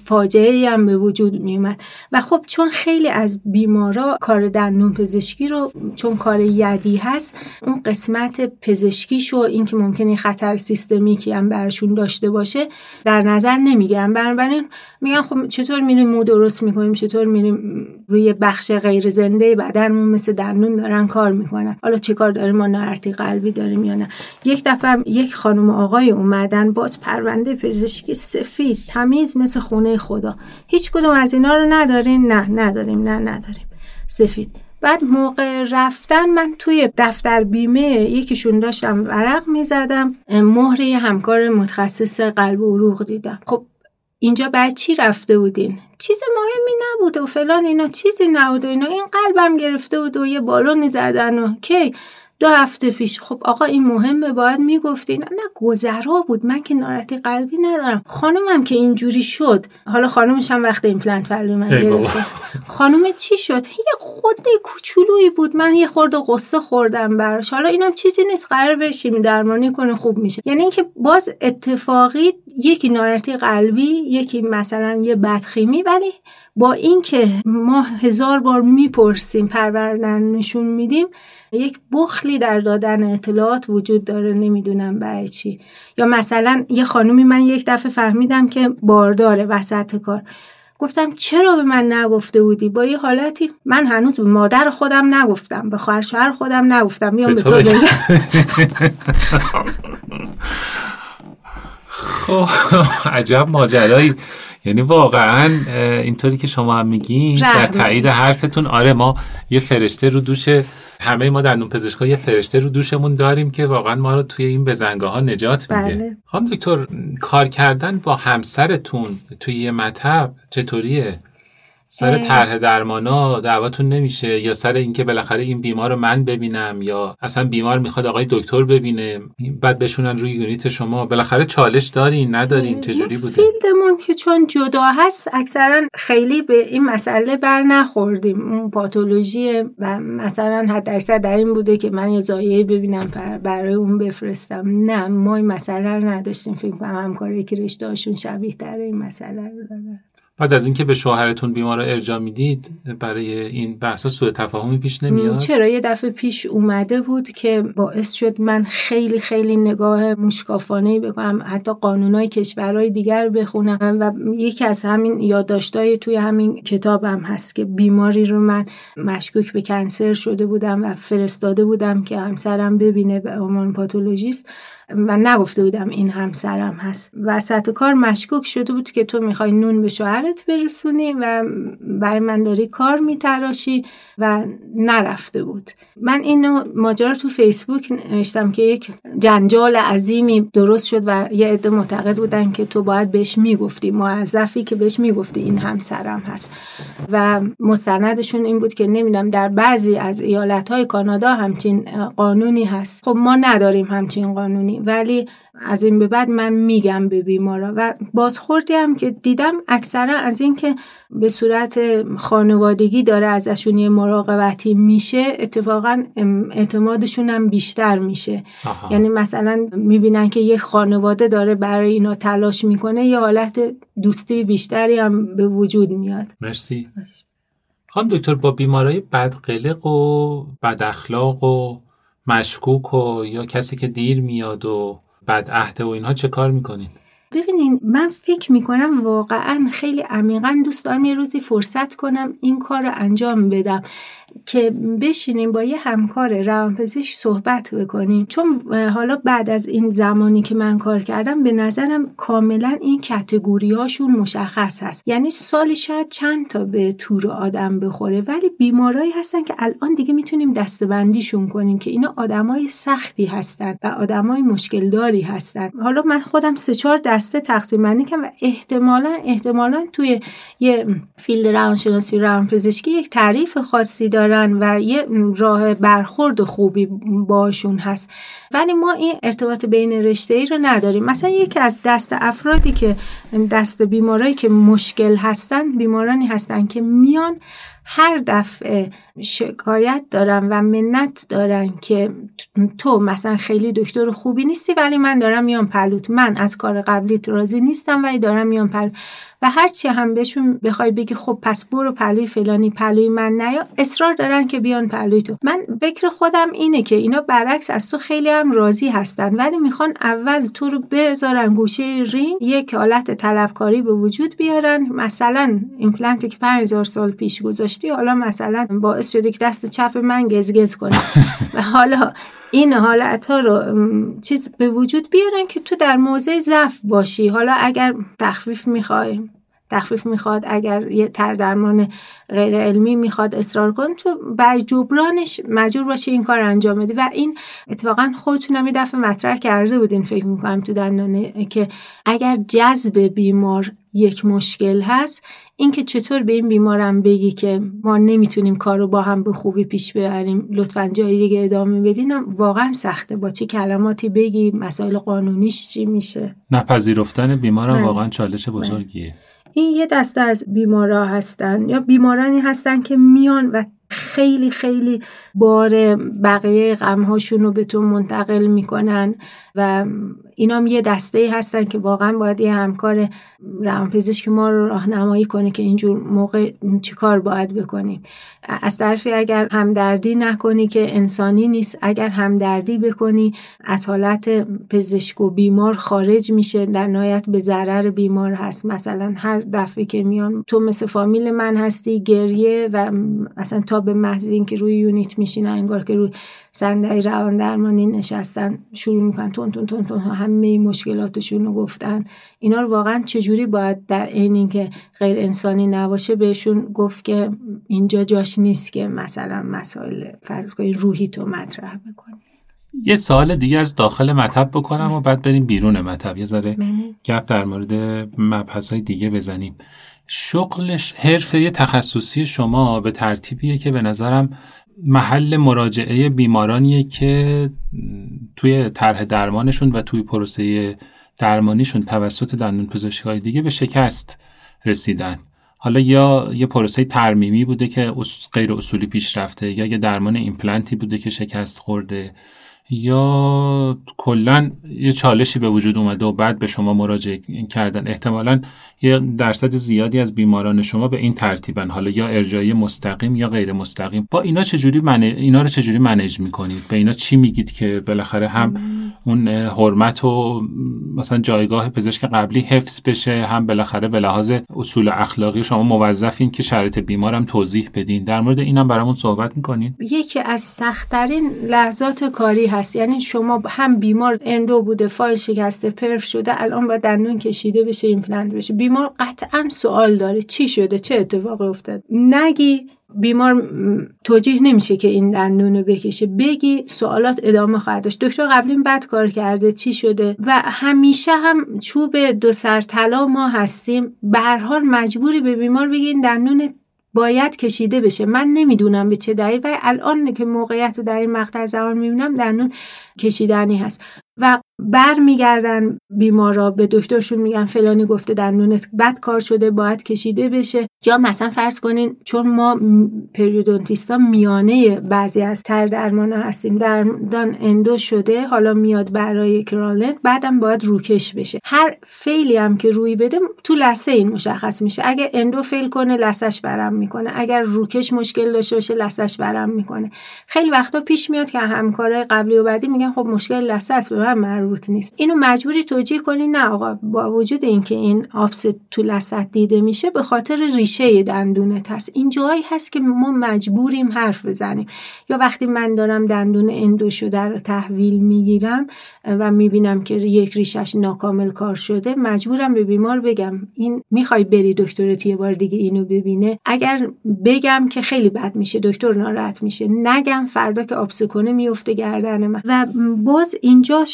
فاجعه هم به وجود می اومد و خب چون خیلی از بیمارا کار دندون پزشکی رو چون کار یدی هست اون قسمت پزشکیش و اینکه ممکنه خطر سیستمیکی هم برشون داشته باشه در نظر نمی‌گیرن. بنابراین میگن خب چطور میریم مو درست می‌کنیم؟ چطور میریم روی بخش غیر زنده بدنمون مثل دندون دارن کار می‌کنن؟ حالا چه کار داریم؟ ما نارتی قلبی داریم یا نه؟ یک دفعه یک خانم آقای اومدن باز پرونده پزشکی سفید تمیز مثل خونه خدا. هیچ کدوم از اینا رو ندارین؟ نه نداریم نه نداریم. سفید. بعد موقع رفتن من توی دفتر بیمه یکیشون داشتم ورق می‌زدم مهر همکار متخصص قلب و عروق دیدم. خب اینجا بعد چی رفته بودین؟ چیز مهمی نبود و فلان اینا چیزی نبود و اینا. این قلبم گرفته بود و یه بالونی زدن و کی؟ دو هفته پیش. خب آقا این مهمه باید می‌گفتین. نه گذرا بود. من که ناراحتی قلبی ندارم. خانومم که اینجوری شد. حالا خانومش هم وقت ایمپلنت قلبی من گرفته. خانوم چی شد؟ یه خورده کوچولویی بود. من یه خورده قصه خوردم براش. حالا اینم چیزی نیست. قرار برشیم درمانی کنه خوب میشه. یعنی اینکه باز اتفاقی یکی نارتی قلبی یکی مثلا یه بدخیمی. ولی با اینکه ما هزار بار می‌پرسیم پروردن نشون میدیم یک بخلی در دادن اطلاعات وجود داره نمی‌دونم برای چی. یا مثلا یه خانومی من یک دفعه فهمیدم که بارداره وسط کار. گفتم چرا به من نگفته بودی؟ با یه حالتی من هنوز به مادر خودم نگفتم به خواهر شوهر خودم نگفتم. میام به تو بگم.
خب عجب ماجرایی. یعنی واقعا اینطوری که شما هم میگین در تایید حرفتون آره ما یه فرشته رو دوش همه ما در پزشکا یه فرشته رو دوشمون داریم که واقعا ما رو توی این بزنگاه ها نجات میده. بله. خانم دکتر کار کردن با همسرتون توی یه مطب چطوریه؟ سر طرح درمانا دعواتون نمیشه یا سر اینکه بالاخره این بیمار رو من ببینم یا اصلا بیمار می‌خواد آقای دکتر ببینه؟ بعد بشونن روی یونیت شما. بالاخره چالش دارین ندارین چجوری بوده؟
فیلدمون که چون جدا هست اکثرا خیلی به این مسئله بر نخوردیم. اون پاتولوژی و مثلا حد اکثر در این بوده که من یه زایه ببینم برای اون بفرستم. نه ما این مسئله رو نداشتیم. فکر کنم همکاری که رشته شبیه تر این مسئله رو داره.
بعد از اینکه به شوهرتون بیمار رو ارجا می‌دید برای این بحثا سوء تفاهمی پیش نمیاد؟
چرا؟ یه دفعه پیش اومده بود که باعث شد من خیلی خیلی نگاه مشکافانه بکنم حتی قانونای کشورهای دیگر بخونم و یکی از همین یادداشتای توی همین کتابم هست که بیماری رو من مشکوک به کنسر شده بودم و فرستاده بودم که همسرم ببینه به عنوان پاتولوژیست. و نگفته بودم این همسرم هست. وسط کار مشکوک شده بود که تو می‌خوای نون به شوهرت برسونی و برای من داری کار میتراشی و نرفته بود. من اینو ماجرا تو فیسبوک نوشتم که یک جنجال عظیمی درست شد و یه عده معتقد بودن که تو باید بهش می‌گفتی موظفی که بهش می‌گفتی این همسرم هست. و مستندشون این بود که نمی‌دونم در بعضی از ایالت های کانادا همچین قانونی هست. خب ما نداریم همچین قانونی. ولی از این به بعد من میگم به بیمارا و بازخوردی هم که دیدم اکثرا از اینکه به صورت خانوادگی داره ازشون یه مراقبتی میشه اتفاقا اعتمادشون هم بیشتر میشه. یعنی مثلا می‌بینن که یه خانواده داره برای اینا تلاش می‌کنه یه حالت دوستی بیشتری هم به وجود میاد.
مرسی. خانم دکتر با بیمارای بدقلق و بد اخلاق و مشکوک و یا کسی که دیر میاد و بعد عهده و اینها چه کار می‌کنین؟
ببینین من فکر می‌کنم واقعا خیلی عمیقا دوست دارم یه روزی فرصت کنم این کار رو انجام بدم که بشینیم با یه همکار روانپزشک صحبت بکنیم. چون حالا بعد از این زمانی که من کار کردم به نظرم کاملا این کتگوریاشون مشخص هست. یعنی سالی شاید چند تا به تور آدم بخوره ولی بیمارایی هستن که الان دیگه می‌تونیم دستبندیشون کنیم که اینا آدمای سختی هستن و آدمای مشکل داری هستن. حالا من خودم سه چهار دسته تقسیم بندی کردم و احتمالا احتمالا توی یه فیلد روانشناسی روانپزشکی یک تعریف خاصی داره و یه راه برخورد خوبی باشون هست. ولی ما این ارتباط بین رشته ای رو نداریم. مثلا یکی از دست افرادی که دست بیمارایی که مشکل هستن بیمارانی هستن که میان هر دفعه شکایت دارن و منت دارن که تو مثلا خیلی دکتر خوبی نیستی ولی من دارم میام پلوت من از کار قبلیت راضی نیستم ولی دارم میام پلوت و هرچی هم بهشون بخوای بگی خب پس برو پلوی فلانی پلوی من نیا. اصرار دارن که بیان پلوی تو. من فکر خودم اینه که اینا برعکس از تو خیلی هم راضی هستن ولی می‌خوان اول تو رو بذارن گوشه رینگ یک حالت طلبکاری به وجود بیارن. مثلا ایمپلنتی که 5000 سال پیش گذاشتی حالا مثلا باعث شده که دست چپ من گزگز کنه و حالا این حالت ها رو چیز به وجود بیارن که تو در موضع ضعف باشی. حالا اگر تخفیف می‌خوای تخفیف می‌خواد اگر یه تر درمان غیر علمی می‌خواد اصرار کن تو برای جبرانش مجبور باشی این کار انجام بدی. و این اتفاقا خودتونم یه دفعه مطرح کرده بودین فکر می‌کنم تو دندانه که اگر جذب بیمار یک مشکل هست اینکه چطور به این بیمارم بگی که ما نمی‌تونیم کار رو با هم به خوبی پیش ببریم لطفا جای دیگه ادامه بدین. واقعا سخته. با چه کلماتی بگی؟ مسائل قانونیش چی میشه؟
نپذیرفتن بیمارم بله. واقعا چالش بزرگیه.
این یه دسته از بیمارا هستن یا بیمارانی هستن که میان و خیلی خیلی بار بقیه غمهاشون رو به تو منتقل می‌کنن و اینا هم یه دسته ای هستن که واقعا باید یه همکار روانپزشک ما رو راهنمایی کنه که اینجور موقع کار باید بکنیم. از طرفی اگر همدردی نکنی که انسانی نیست اگر همدردی بکنی از حالت پزشک و بیمار خارج میشه. در نهایت به ضرر بیمار هست. مثلا هر دفعه که میان تو مثل فامیل من هستی گریه و اصلا تا به محض اینکه روی یونیت میشینن انگار که روی صندلی روان درمانی نشستن شروع می‌کنن تون تون تون تون همه مشکلاتشون رو گفتن. اینا رو واقعا چجوری باید در عین اینکه غیر انسانی نباشه بهشون گفت که اینجا جاش نیست که مثلا مسائل فرض کنید روحی تو مطرح بکنی.
یه سوال دیگه از داخل مطب بکنم و بعد بریم بیرون مطب. یه ذره. گپ در مورد مبحث های دیگه بزنیم. شغلش حرفه تخصصی شما به ترتیبیه که به نظرم محل مراجعه بیمارانیه که توی طرح درمانشون و توی پروسه درمانیشون توسط دندون پزشکی دیگه به شکست رسیدن. حالا یا یه پروسه ترمیمی بوده که غیر اصولی پیش رفته یا یه درمان ایمپلنتی بوده که شکست خورده. یا کلا یه چالشی به وجود اومده و بعد به شما مراجعه کردن. احتمالا یه درصد زیادی از بیماران شما به این ترتیبن. حالا یا ارجایی مستقیم یا غیر مستقیم. با اینا چجوری من... اینا رو چجوری منیج می‌کنید؟ به اینا چی میگید که بالاخره هم اون حرمت و مثلا جایگاه پزشک قبلی حفظ بشه هم بالاخره به لحاظ اصول اخلاقی شما موظفین که شرط بیمارم توضیح بدین. در مورد اینم برامون صحبت می‌کنین.
یکی از سختترین لحظات کاری هست. یعنی شما هم بیمار endo بوده فایل شکسته perf شده الان با دندون کشیده بشه ایمپلنت بشه. بیمار قطعا سوال داره چی شده؟ چه اتفاقی افتاد؟ نگی بیمار توجیه نمیشه که این دندون رو بکشه. بگی سوالات ادامه خواهد داشت. دکتر قبلی بد کار کرده چی شده؟ و همیشه هم چوب دو سر طلا ما هستیم. به هر حال مجبوری به بیمار بگی این دندون باید کشیده بشه. من نمی‌دونم به چه دلیل و الان که موقعیت رو در این مقطع زمان می‌بینم دندون کشیدنی هست. و بر میگردن بیمارا به دکترشون میگن فلانی گفته دندونت بد کار شده باید کشیده بشه. یا مثلا فرض کنین چون ما پریودونتیستا میانه بعضی از تر درمان هستیم دندان اندو شده حالا میاد برای کرالنت بعدم باید روکش بشه. هر فیلی هم که روی بده تو لسه این مشخص میشه. اگه اندو فیل کنه لسش برم می‌کنه. اگر روکش مشکل داشته باشه لسش برم می‌کنه. خیلی وقتا پیش میاد که همکارای قبلی و بعدی میگن خب مشکل لسه است به من مربوط نیست. اینو مجبوری توجیه کنی نه آقا با وجود اینکه این آبس تو لثت دیده میشه به خاطر ریشه دندونت هست این جایی هست که ما مجبوریم حرف بزنیم. یا وقتی من دارم دندون اندو شده رو تحویل می‌گیرم و می‌بینم که یک ریشش ناکامل کار شده مجبورم به بیمار بگم این می‌خوای بری دکترت یه بار دیگه اینو ببینه. اگر بگم که خیلی بد میشه دکتر ناراحت میشه نگم فردا که آبسه کنه میفته گردن من. و باز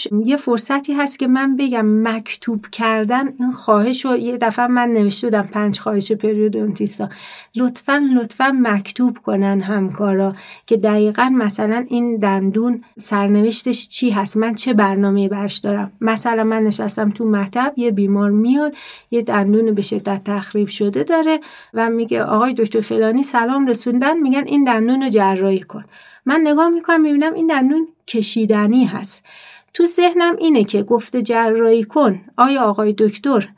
اینجاش یه فرصتی هست که من بگم مکتوب کردن این خواهش رو یه دفعه من نوشته بودم پنج خواهش پریودونتیستا لطفا لطفا مکتوب کنن همکارا که دقیقا مثلا این دندون سرنوشتش چی هست؟ من چه برنامه برش دارم؟ مثلا من نشستم تو مطب یه بیمار میاد یه دندون به شدت تخریب شده داره و میگه آقای دکتر فلانی سلام رسوندن میگن این دندون رو جراحی کن. من نگاه می‌کنم می‌بینم این دندون کشیدنی هست. تو ذهنم اینه که گفته جراحی کن. آیا آقای دکتر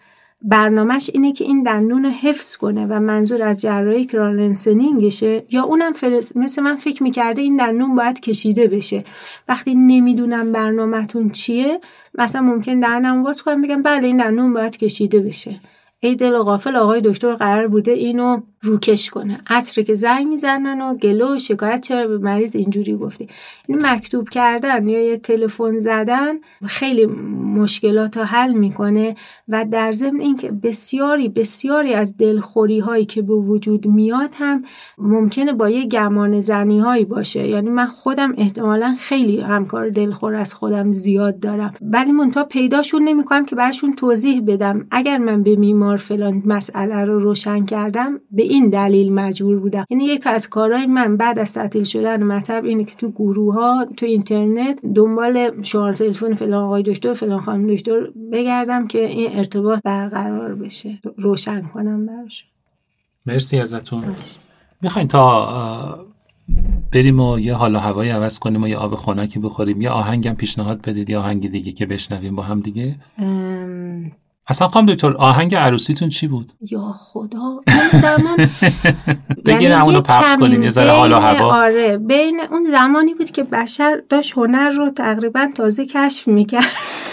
برنامهش اینه که این دندون رو حفظ کنه و منظور از جراحی کرالنسنینگشه یا اونم فرس... مثل من فکر می‌کرده این دندون باید کشیده بشه. وقتی نمی‌دونم برنامهتون چیه مثلا ممکن دهنم باز کنم بگم بله این دندون باید کشیده بشه. ای دل و غافل آقای دکتر قرار بوده اینو روکش کنه. عصر که زنگ می‌زنن و گلو و شکایت چرا به مریض اینجوری گفتی؟ این مکتوب کردن یا یه تلفن زدن خیلی مشکلات رو حل می‌کنه و در ضمن اینکه بسیاری بسیاری از دلخوری هایی که به وجود میاد هم ممکنه با یه گمان زنی هایی باشه. یعنی من خودم احتمالا خیلی همکار دلخور از خودم زیاد دارم. ولی منتها پیداشون نمی‌کنم که برشون توضیح بدم. اگر من به بیمار فلان مسئله رو روشن کردم به این دلیل مجبور بودم. یعنی یک از کارهای من بعد از تعطیل شدن مطب اینه که تو گروه ها تو اینترنت دنبال شماره تلفن فلان آقای دکتر فلان خانم دکتر بگردم که این ارتباط برقرار بشه. روشن کنم براش.
مرسی ازتون. می‌خواین تا بریم و یه حال و هوایی عوض کنیم و یه آب خنکی بخوریم. یه آهنگم پیشنهاد بدید یا آهنگ دیگه که بشنویم با هم دیگه. اصلا خواهم دکتر آهنگ عروسیتون چی بود؟
یا خدا زمان
بگین یعنی همونو پخش کنیم یه ذره حال و هوا.
آره بین اون زمانی بود که بشر داشت هنر رو تقریبا تازه کشف می‌کرد.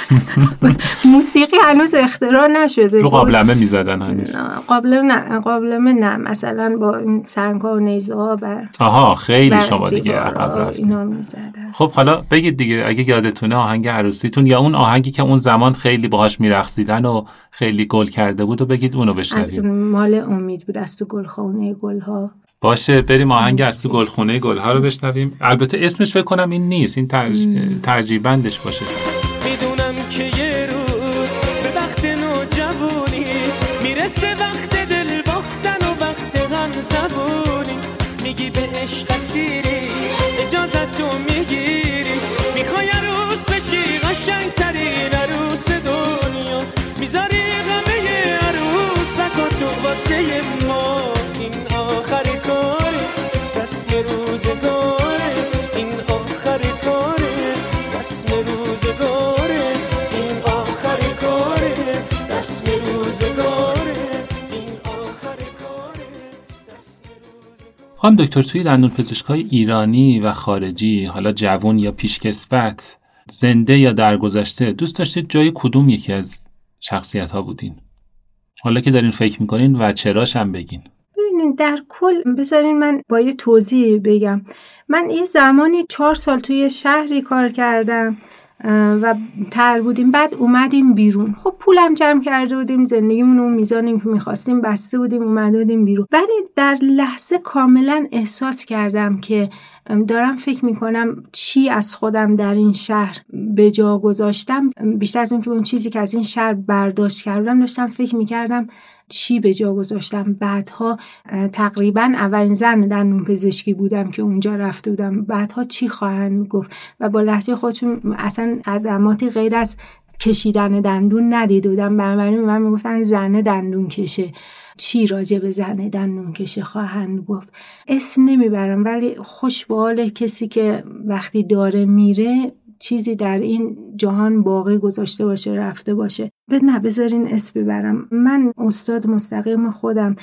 موسیقی هنوز اختراع نشده
رو قابلمه می‌زدن هنوز.
قابلمه نه قابلمه نه. مثلا با این سنگ ها و نیزه ها بر
آها خیلی شما دیگه عقب
اینا می‌زدن.
خب حالا بگید دیگه اگه یادتونه آهنگ عروسیتون یا اون آهنگی که اون زمان خیلی باهاش میرقصیدن و خیلی گل کرده بود و بگید اونو بشنویم.
مال امید بود از تو گلخونه گلها.
باشه بریم آهنگ از تو گلخونه گلها رو بشنویم. البته اسمش فکر کنم این نیست این ترج... ترجیح بندش باشه.
می‌دونم که یه روز به وقت نوجوانی می‌رسه وقت دل باختن و وقت غم زبونی. میگی به عشق اسیری اجازتو می‌گیری. می‌خوای عروس بشی قشنگ ترین عروس دنیا می‌ذاری غمه عروسک و تو واسه ما. این آخر کار رسم روزگاره این آخر کاره رسم روزگاره این آخر کاره رسم روزگاره
خانم دکتر توی دندون پزشکای ایرانی و خارجی حالا جوان یا پیشکسوت زنده یا درگذشته دوست داشتید جای کدوم یکی از شخصیت ها بودین. حالا که دارین فکر می‌کنین و چراش هم بگین.
ببینین در کل بذارین من با یه توضیح بگم. من یه زمانی چهار سال توی شهری کار کردم و تر بودیم. بعد اومدیم بیرون. خب پولم جمع کرده بودیم زندگیمون اون میزانیم که می‌خواستیم بسته بودیم اومده بودیم بیرون. ولی در لحظه کاملا احساس کردم که دارم فکر می‌کنم چی از خودم در این شهر به جا گذاشتم بیشتر از اون که اون چیزی که از این شهر برداشت کردم داشتم فکر می‌کردم چی به جا گذاشتم. بعدها تقریبا اولین زن دندون پزشکی بودم که اونجا رفته بودم. بعدها چی خواهند گفت؟ و با لحظه خودشون اصلا خدماتی غیر از کشیدن دندون ندیده بودم. بنابراین من می‌گفتن زن دندون کشه. چی راجع به زن دندون کشه خواهند گفت؟ اسم نمی‌برم ولی خوش حال کسی که وقتی داره میره چیزی در این جهان باقی گذاشته باشه رفته باشه. به نه بذارین اسم ببرم. من استاد مستقیم خودم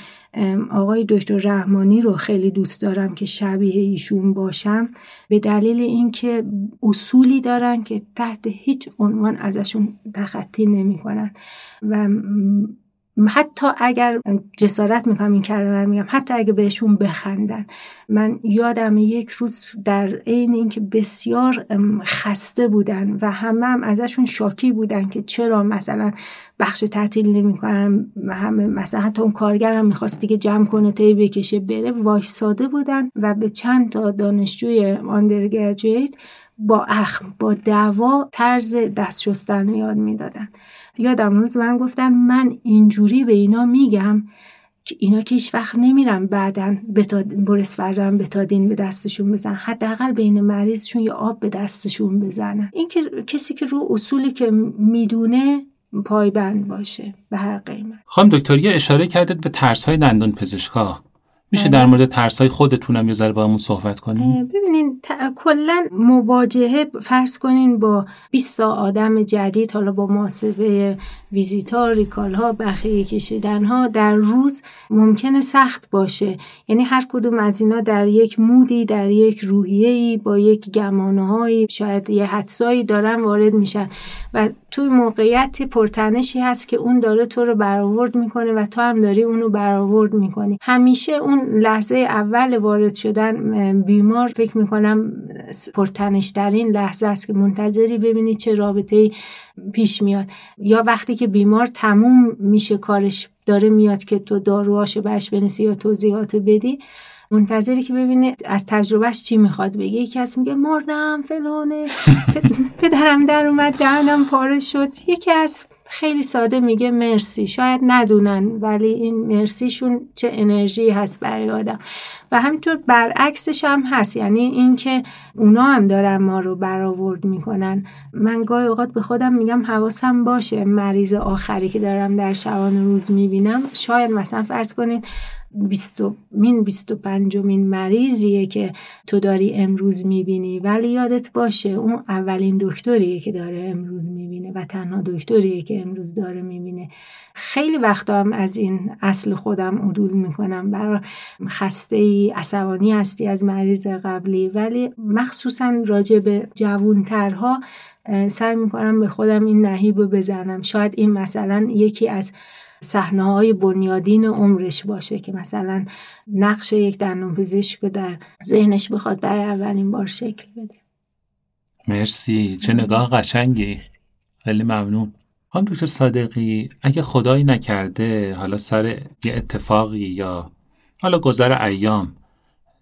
آقای دکتر رحمانی رو خیلی دوست دارم که شبیه ایشون باشم. به دلیل اینکه اصولی دارن که تحت هیچ عنوان ازشون تخطی نمی‌کنن. و حتی اگر جسارت می‌کنم این کلمه رو میگم حتی اگر بهشون بخندن. من یادم یک روز در عین اینکه بسیار خسته بودن و همه هم ازشون شاکی بودن که چرا مثلا بخش تعطیل نمی‌کنن همه مثلا حتی اون کارگر هم می‌خواست دیگه جمع کنه تی بکشه بره وایساده بودن و به چند تا دانشجوی آندرگرجویت با اخم با دوا طرز دست شستن یاد می‌دادن. یادم روز من گفتم من اینجوری به اینا میگم که اینا که هیچ وقت نمیرن بعدا برس به بتادین به دستشون بزن حداقل بین مریضشون یه آب به دستشون بزنن. این که کسی که رو اصولی که می‌دونه پایبند باشه به هر قیمت.
خانم دکتری اشاره کردید به ترس های دندون پزشکا. میشه در مورد ترس های خودتونم یه ذره با همون صحبت کنیم؟
ببینین کلا مواجهه فرض کنین با 20 آدم جدید حالا با محاسبه ویزیتا ریکال ها بخیه کشیدن ها در روز ممکنه سخت باشه. یعنی هر کدوم از اینا در یک مودی در یک روحیه‌ای با یک گمانه شاید یه حدسایی دارن وارد میشن. و توی موقعیت پرتنشی هست که اون داره تو رو برآورد می‌کنه و تو هم داری اونو برآورد می‌کنی. همیشه اون لحظه اول وارد شدن بیمار فکر می‌کنم پرتنشترین لحظه است که منتظری ببینی چه رابطه پیش میاد. یا وقتی که بیمار تموم میشه کارش داره میاد که تو داروهاشو بهش بنویسی یا توضیحات بدی منتظری که ببینه از تجربهش چی می‌خواد بگه. یکی از میگه مردم فلانه. پدرم در اومد دهنم پاره شد. یکی از خیلی ساده میگه مرسی. شاید ندونن ولی این مرسیشون چه انرژی هست برای آدم. و همینطور برعکسش هم هست. یعنی اینکه اونا هم دارن ما رو برآورد می‌کنن. من گاهی اوقات به خودم میگم حواسم باشه مریض آخری که دارم در شبان روز می‌بینم. شاید مثلا فرض کنین مین بیست و پنجمین مریضیه که تو داری امروز می‌بینی. ولی یادت باشه اون اولین دکتریه که داره امروز می‌بینه و تنها دکتریه که امروز داره می‌بینه. خیلی وقتا هم از این اصل خودم عدول می‌کنم. برای خسته ای عصبانی هستی از مریض قبلی. ولی مخصوصا راجع به جوونترها سعی می‌کنم به خودم این نهیب رو بزنم. شاید این مثلا یکی از صحنه های بنیادین عمرش باشه که مثلا نقش یک دندون پزشک رو در ذهنش بخواد برای اولین بار شکل بده.
مرسی. چه نگاه قشنگی. خیلی ممنون. خانم دکتر صادقی اگه خدایی نکرده حالا سر یه اتفاقی یا حالا گذر ایام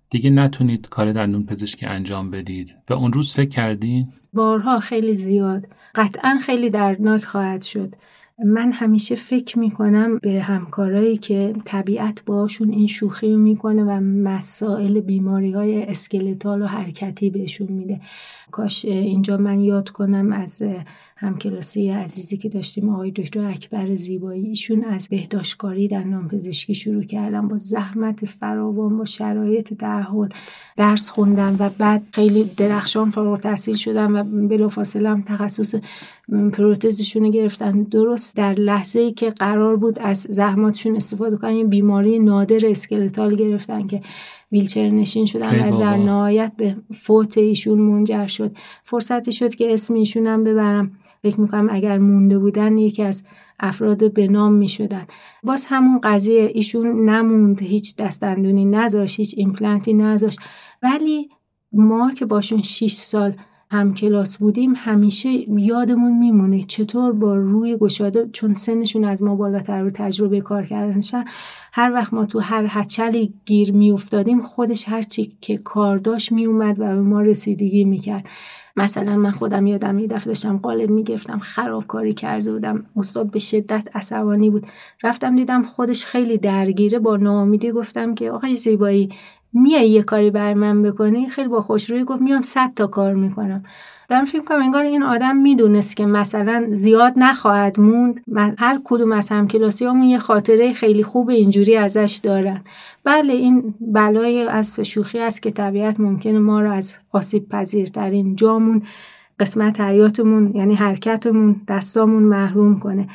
دیگه نتونید کار دندون پزشکی انجام بدید. به اون روز فکر کردین؟
بارها خیلی زیاد. قطعا خیلی دردناک خواهد شد. من همیشه فکر می‌کنم به همکارایی که طبیعت باشون این شوخی می‌کنه و مسائل بیماری های اسکلتال و حرکتی بهشون میده. کاش اینجا من یاد کنم از همکلاسی عزیزی که داشتیم آقای دکتر اکبر زیبایی. ایشون از بهداشتکاری در نامپزشکی شروع کردم با زحمت فراوان با شرایط تحول درس خوندن و بعد خیلی درخشان فارغ تحصیل شدم و بلافاصله هم تخصص پروتزشون گرفتن. درست در لحظه ای که قرار بود از زحماتشون استفاده کنن بیماری نادر اسکلتال گرفتن که ویلچر نشین شدن و در نهایت به فوت ایشون منجر شد. فرصتی شد که اسم ایشونم ببرم. فکر می‌کنم اگر مونده بودن یکی از افراد به نام می شدن. باز همون قضیه ایشون نموند. هیچ دست‌دندونی نذاشت هیچ ایمپلنتی نذاشت. ولی ما که باشون 6 سال هم کلاس بودیم همیشه یادمون میمونه چطور با روی گشاده چون سنشون از ما بالاتر تجربه کار کردنشن هر وقت ما تو هر هچلی گیر میافتادیم خودش هر چی که کار داشت میومد و به ما رسیدگی می‌کرد. مثلا من خودم یادم یه دفعه داشتم قالب می‌گرفتم خرابکاری کرده بودم استاد به شدت عصبانی بود. رفتم دیدم خودش خیلی درگیره با ناامیدی گفتم که آقای زیبایی میای یه کاری بر من بکنی؟ خیلی با خوشرویی گفت میام صد تا کار می‌کنم. دارم فکر کنم انگار این آدم می‌دونست که مثلا زیاد نخواهد موند. هر کدوم از همون یه خاطره خیلی خوب اینجوری ازش دارن. بله این بلای از شوخی است که طبیعت ممکنه ما رو از آسیب پذیرترین جامون قسمت حیاتمون یعنی حرکتمون دستامون محروم کنه.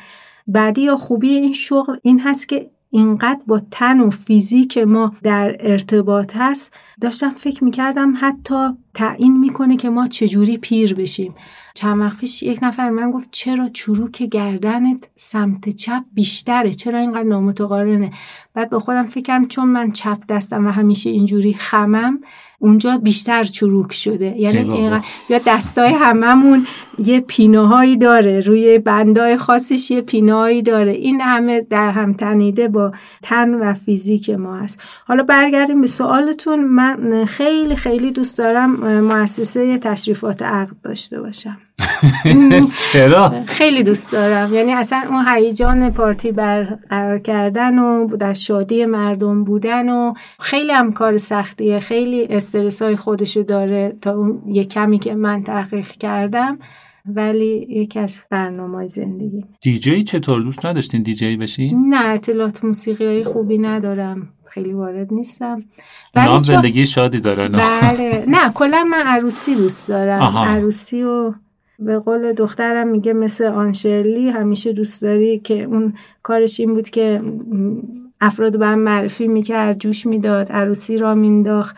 بعدی یا خوبی این شغل این هست که اینقدر با تن و فیزیک ما در ارتباط هست داشتم فکر می‌کردم حتی تعیین می‌کنه که ما چجوری پیر بشیم. چند وقت پیش یک نفر من گفت چرا چروک گردنت سمت چپ بیشتره؟ چرا اینقدر نامتقارنه؟ بعد به خودم فکرم چون من چپ دستم و همیشه اینجوری خمم اونجا بیشتر چروک شده. یعنی یا دستای هممون یه پیناهایی داره. روی بندای خاصش یه پیناهایی داره. این همه در هم تنیده با تن و فیزیک ما هست. حالا برگردیم به سوالتون. من خیلی خیلی دوست دارم مؤسسه تشریفات عقد داشته باشم.
چرا؟
خیلی دوست دارم. یعنی اصلا اون هیجان پارتی برقرار کردن و در شادی مردم بودن و خیلی هم کار سختیه. خیلی استرس های خودشو داره تا اون یه کمی که من تحقیق کردم. ولی یکی از برنامه زندگی.
دیجی چطور؟ دوست نداشتین دیجی بشین؟
نه اطلاعات موسیقی های خوبی ندارم. خیلی وارد نیستم.
نام زندگی شادی دارن
بله. نه کلا من عروسی دوست دارم. عروسی و به قول دخترم میگه مثل آنشرلی همیشه دوست داری که اون کارش این بود که افراد به هم معرفی می‌کرد جوش می‌داد عروسی را مینداخت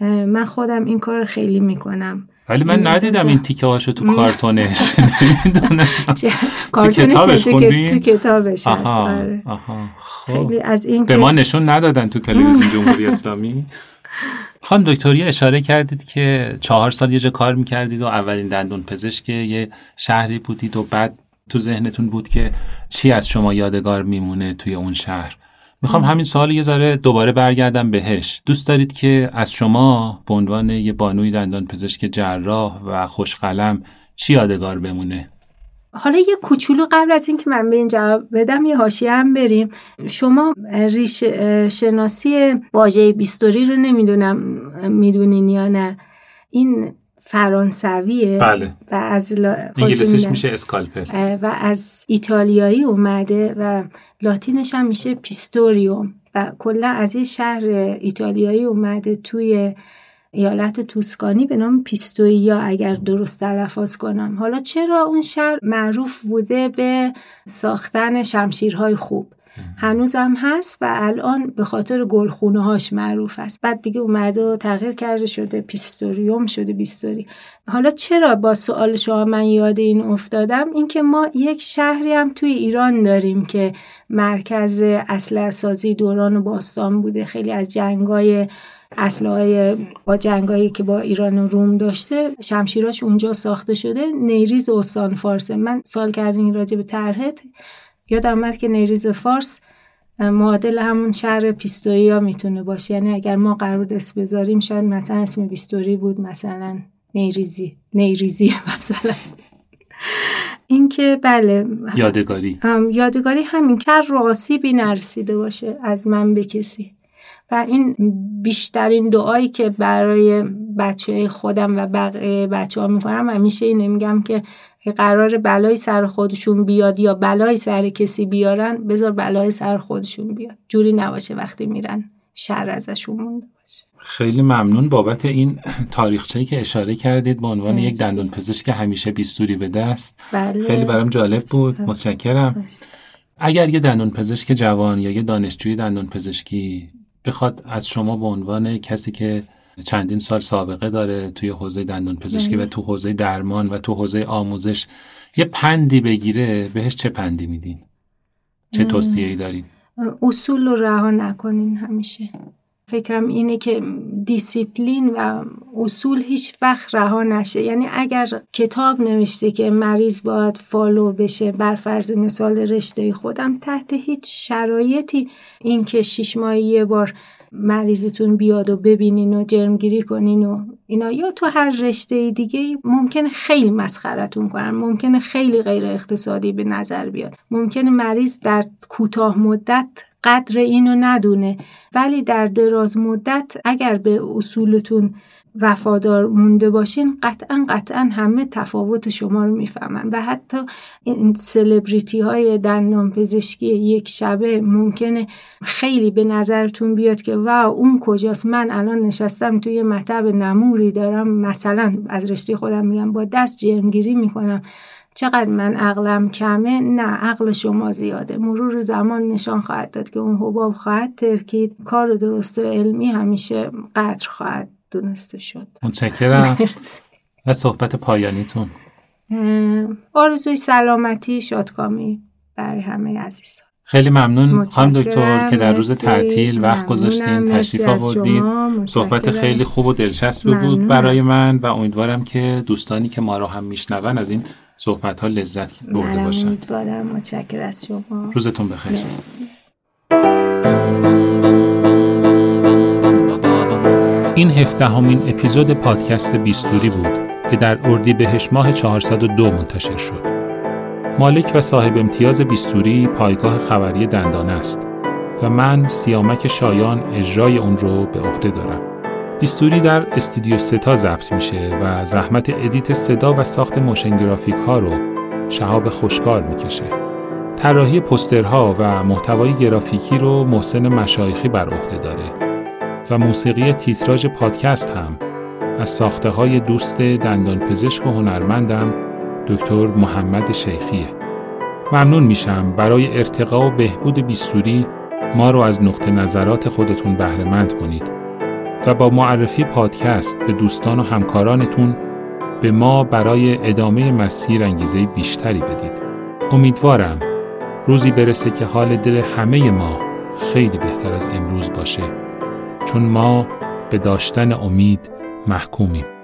من خودم این کار خیلی می‌کنم
ولی من ندیدم این تیکه هاشو تو کارتونش
تو کتابش؟ تو کتابش هست آره.
خب. از این به ما نشون ندادن تو تلویزیون جمهوری اسلامی خانم دکتری اشاره کردید که چهار سال یه جا کار می‌کردید و اولین دندون پزشک یه شهری بودید و بعد تو ذهنتون بود که چی از شما یادگار میمونه توی اون شهر. می‌خوام همین سال یه ذره دوباره برگردم بهش. دوست دارید که از شما به عنوان یه بانوی دندان پزشک جراح و خوشقلم چی یادگار بمونه؟
حالا یه کوچولو قبل از اینکه من به این جواب بدم یه حاشیه هم بریم. شما ریشه شناسی واژه بیستوری رو نمی‌دونم می‌دونین یا نه؟ این فرانسویه
بله.
و از لا...
انگلیسیش میشه scalpel
و از ایتالیایی اومده و لاتینش هم میشه pistorium. و کلا از یه شهر ایتالیایی اومده توی ایالت توسکانی به نام پیستویا اگر درست تلفظ کنم. حالا چرا اون شهر معروف بوده به ساختن شمشیرهای خوب؟ هنوزم هست و الان به خاطر گلخونه هاش معروف است. بعد دیگه اومده و تغییر کرده شده pistorium شده بیستوری. حالا چرا با سوال شما من یاد این افتادم؟ اینکه ما یک شهری هم توی ایران داریم که مرکز اسلحه سازی دوران باستان بوده. خیلی از جنگای اسلحه با جنگایی که با ایران و روم داشته شمشیراش اونجا ساخته شده نیریز استان فارسه من سوال کردین راجع به طرحت یادم آمد که نیریز فارس معادل همون شهر پیستویا می‌تونه باشه. یعنی اگر ما قرار بذاریم شاید مثلا اسم بیستوری بود مثلا نیریزی نیریزی مثلا. اینکه بله
یادگاری.
یادگاری همین که رو آسیبی نرسیده باشه از من به کسی. و این بیشترین دعایی که برای بچه خودم و بقیه بچه ها می‌کنم همیشه اینه میگم که قرار بلای سر خودشون بیاد یا بلای سر کسی بیارن بذار بلای سر خودشون بیاد. جوری نباشه وقتی میرن شر ازشون مونده باشه.
خیلی ممنون. بابت این تاریخچه‌ای که اشاره کردید به عنوان یک دندون پزشک همیشه بیستوری به دست.
بله.
خیلی برام جالب بود. متشکرم. اگر یه دندون پزشک جوان یا یه دانشجوی دندون پزشکی بخواد از شما به عنوان کسی که چندین سال سابقه داره توی حوزه دندون پزشکی و بله. تو حوزه درمان و تو حوزه آموزش یه پندی بگیره بهش چه پندی میدین؟ چه توصیه ای دارین؟
اصول رو رها نکنین همیشه فکرم اینه که دیسیپلین و اصول هیچ وقت رها نشه. یعنی اگر کتاب نوشته که مریض باید follow بشه بر فرض مثال رشته خودم تحت هیچ شرایطی این که شیش ماهی یه بار مریضتون بیاد و ببینین و جرمگیری کنین و اینا یا تو هر رشته دیگه ممکن خیلی مسخرتون کنن. ممکن خیلی غیر اقتصادی به نظر بیاد. ممکن مریض در کوتاه مدت قدر اینو ندونه. ولی در دراز مدت اگر به اصولتون وفادار مونده باشین قطعا قطعا همه تفاوت شما رو می‌فهمن. و حتی این سلبریتی های دندان پزشکی یک شبه ممکنه خیلی به نظرتون بیاد که واو اون کجاست؟ من الان نشستم توی مطب نموری دارم مثلا از رشته خودم میگم با دست جرمگیری می‌کنم. چقدر من عقلم کمه؟ نه عقل شما زیاده. مرور زمان نشان خواهد داد که اون حباب خواهد ترکید. کار درست و علمی همیشه قدر خواهد دونسته شد.
متشکرم. و صحبت پایانیتون.
آرزوی سلامتی شادکامی برای همه عزیزان.
خیلی ممنون. خانم دکتر که در روز تعطیل وقت گذاشتین تشریف آوردین صحبت خیلی خوب و دلچسبی بود برای من و امیدوارم که دوستانی که ما رو هم میشنون از این صحبت ها لذت برده باشن
امیدوارم متشکر از شما
روزتون بخیر
مرسی.
این هفدهمین اپیزود پادکست بیستوری بود که در اردیبهشت ماه 402 منتشر شد. مالک و صاحب امتیاز بیستوری پایگاه خبری دندانه است و من سیامک شایان اجرای اون رو به عهده دارم. بیستوری در استودیو ستا ضبط میشه و زحمت edit صدا و ساخت motion graphic ها رو شهاب خوشکار می‌کشه. طراحی پسترها و محتوای گرافیکی رو محسن مشایخی بر عهده داره و موسیقی تیتراژ پادکست هم از ساخته های دوست دندان پزشک و هنرمندم دکتر محمد شیخیه. ممنون میشم برای ارتقا و بهبود بیستوری ما رو از نقطه نظرات خودتون بهرهمند کنید و با معرفی پادکست به دوستان و همکارانتون به ما برای ادامه مسیر انگیزه بیشتری بدید. امیدوارم روزی برسه که حال دل همه ما خیلی بهتر از امروز باشه چون ما به داشتن امید محکومیم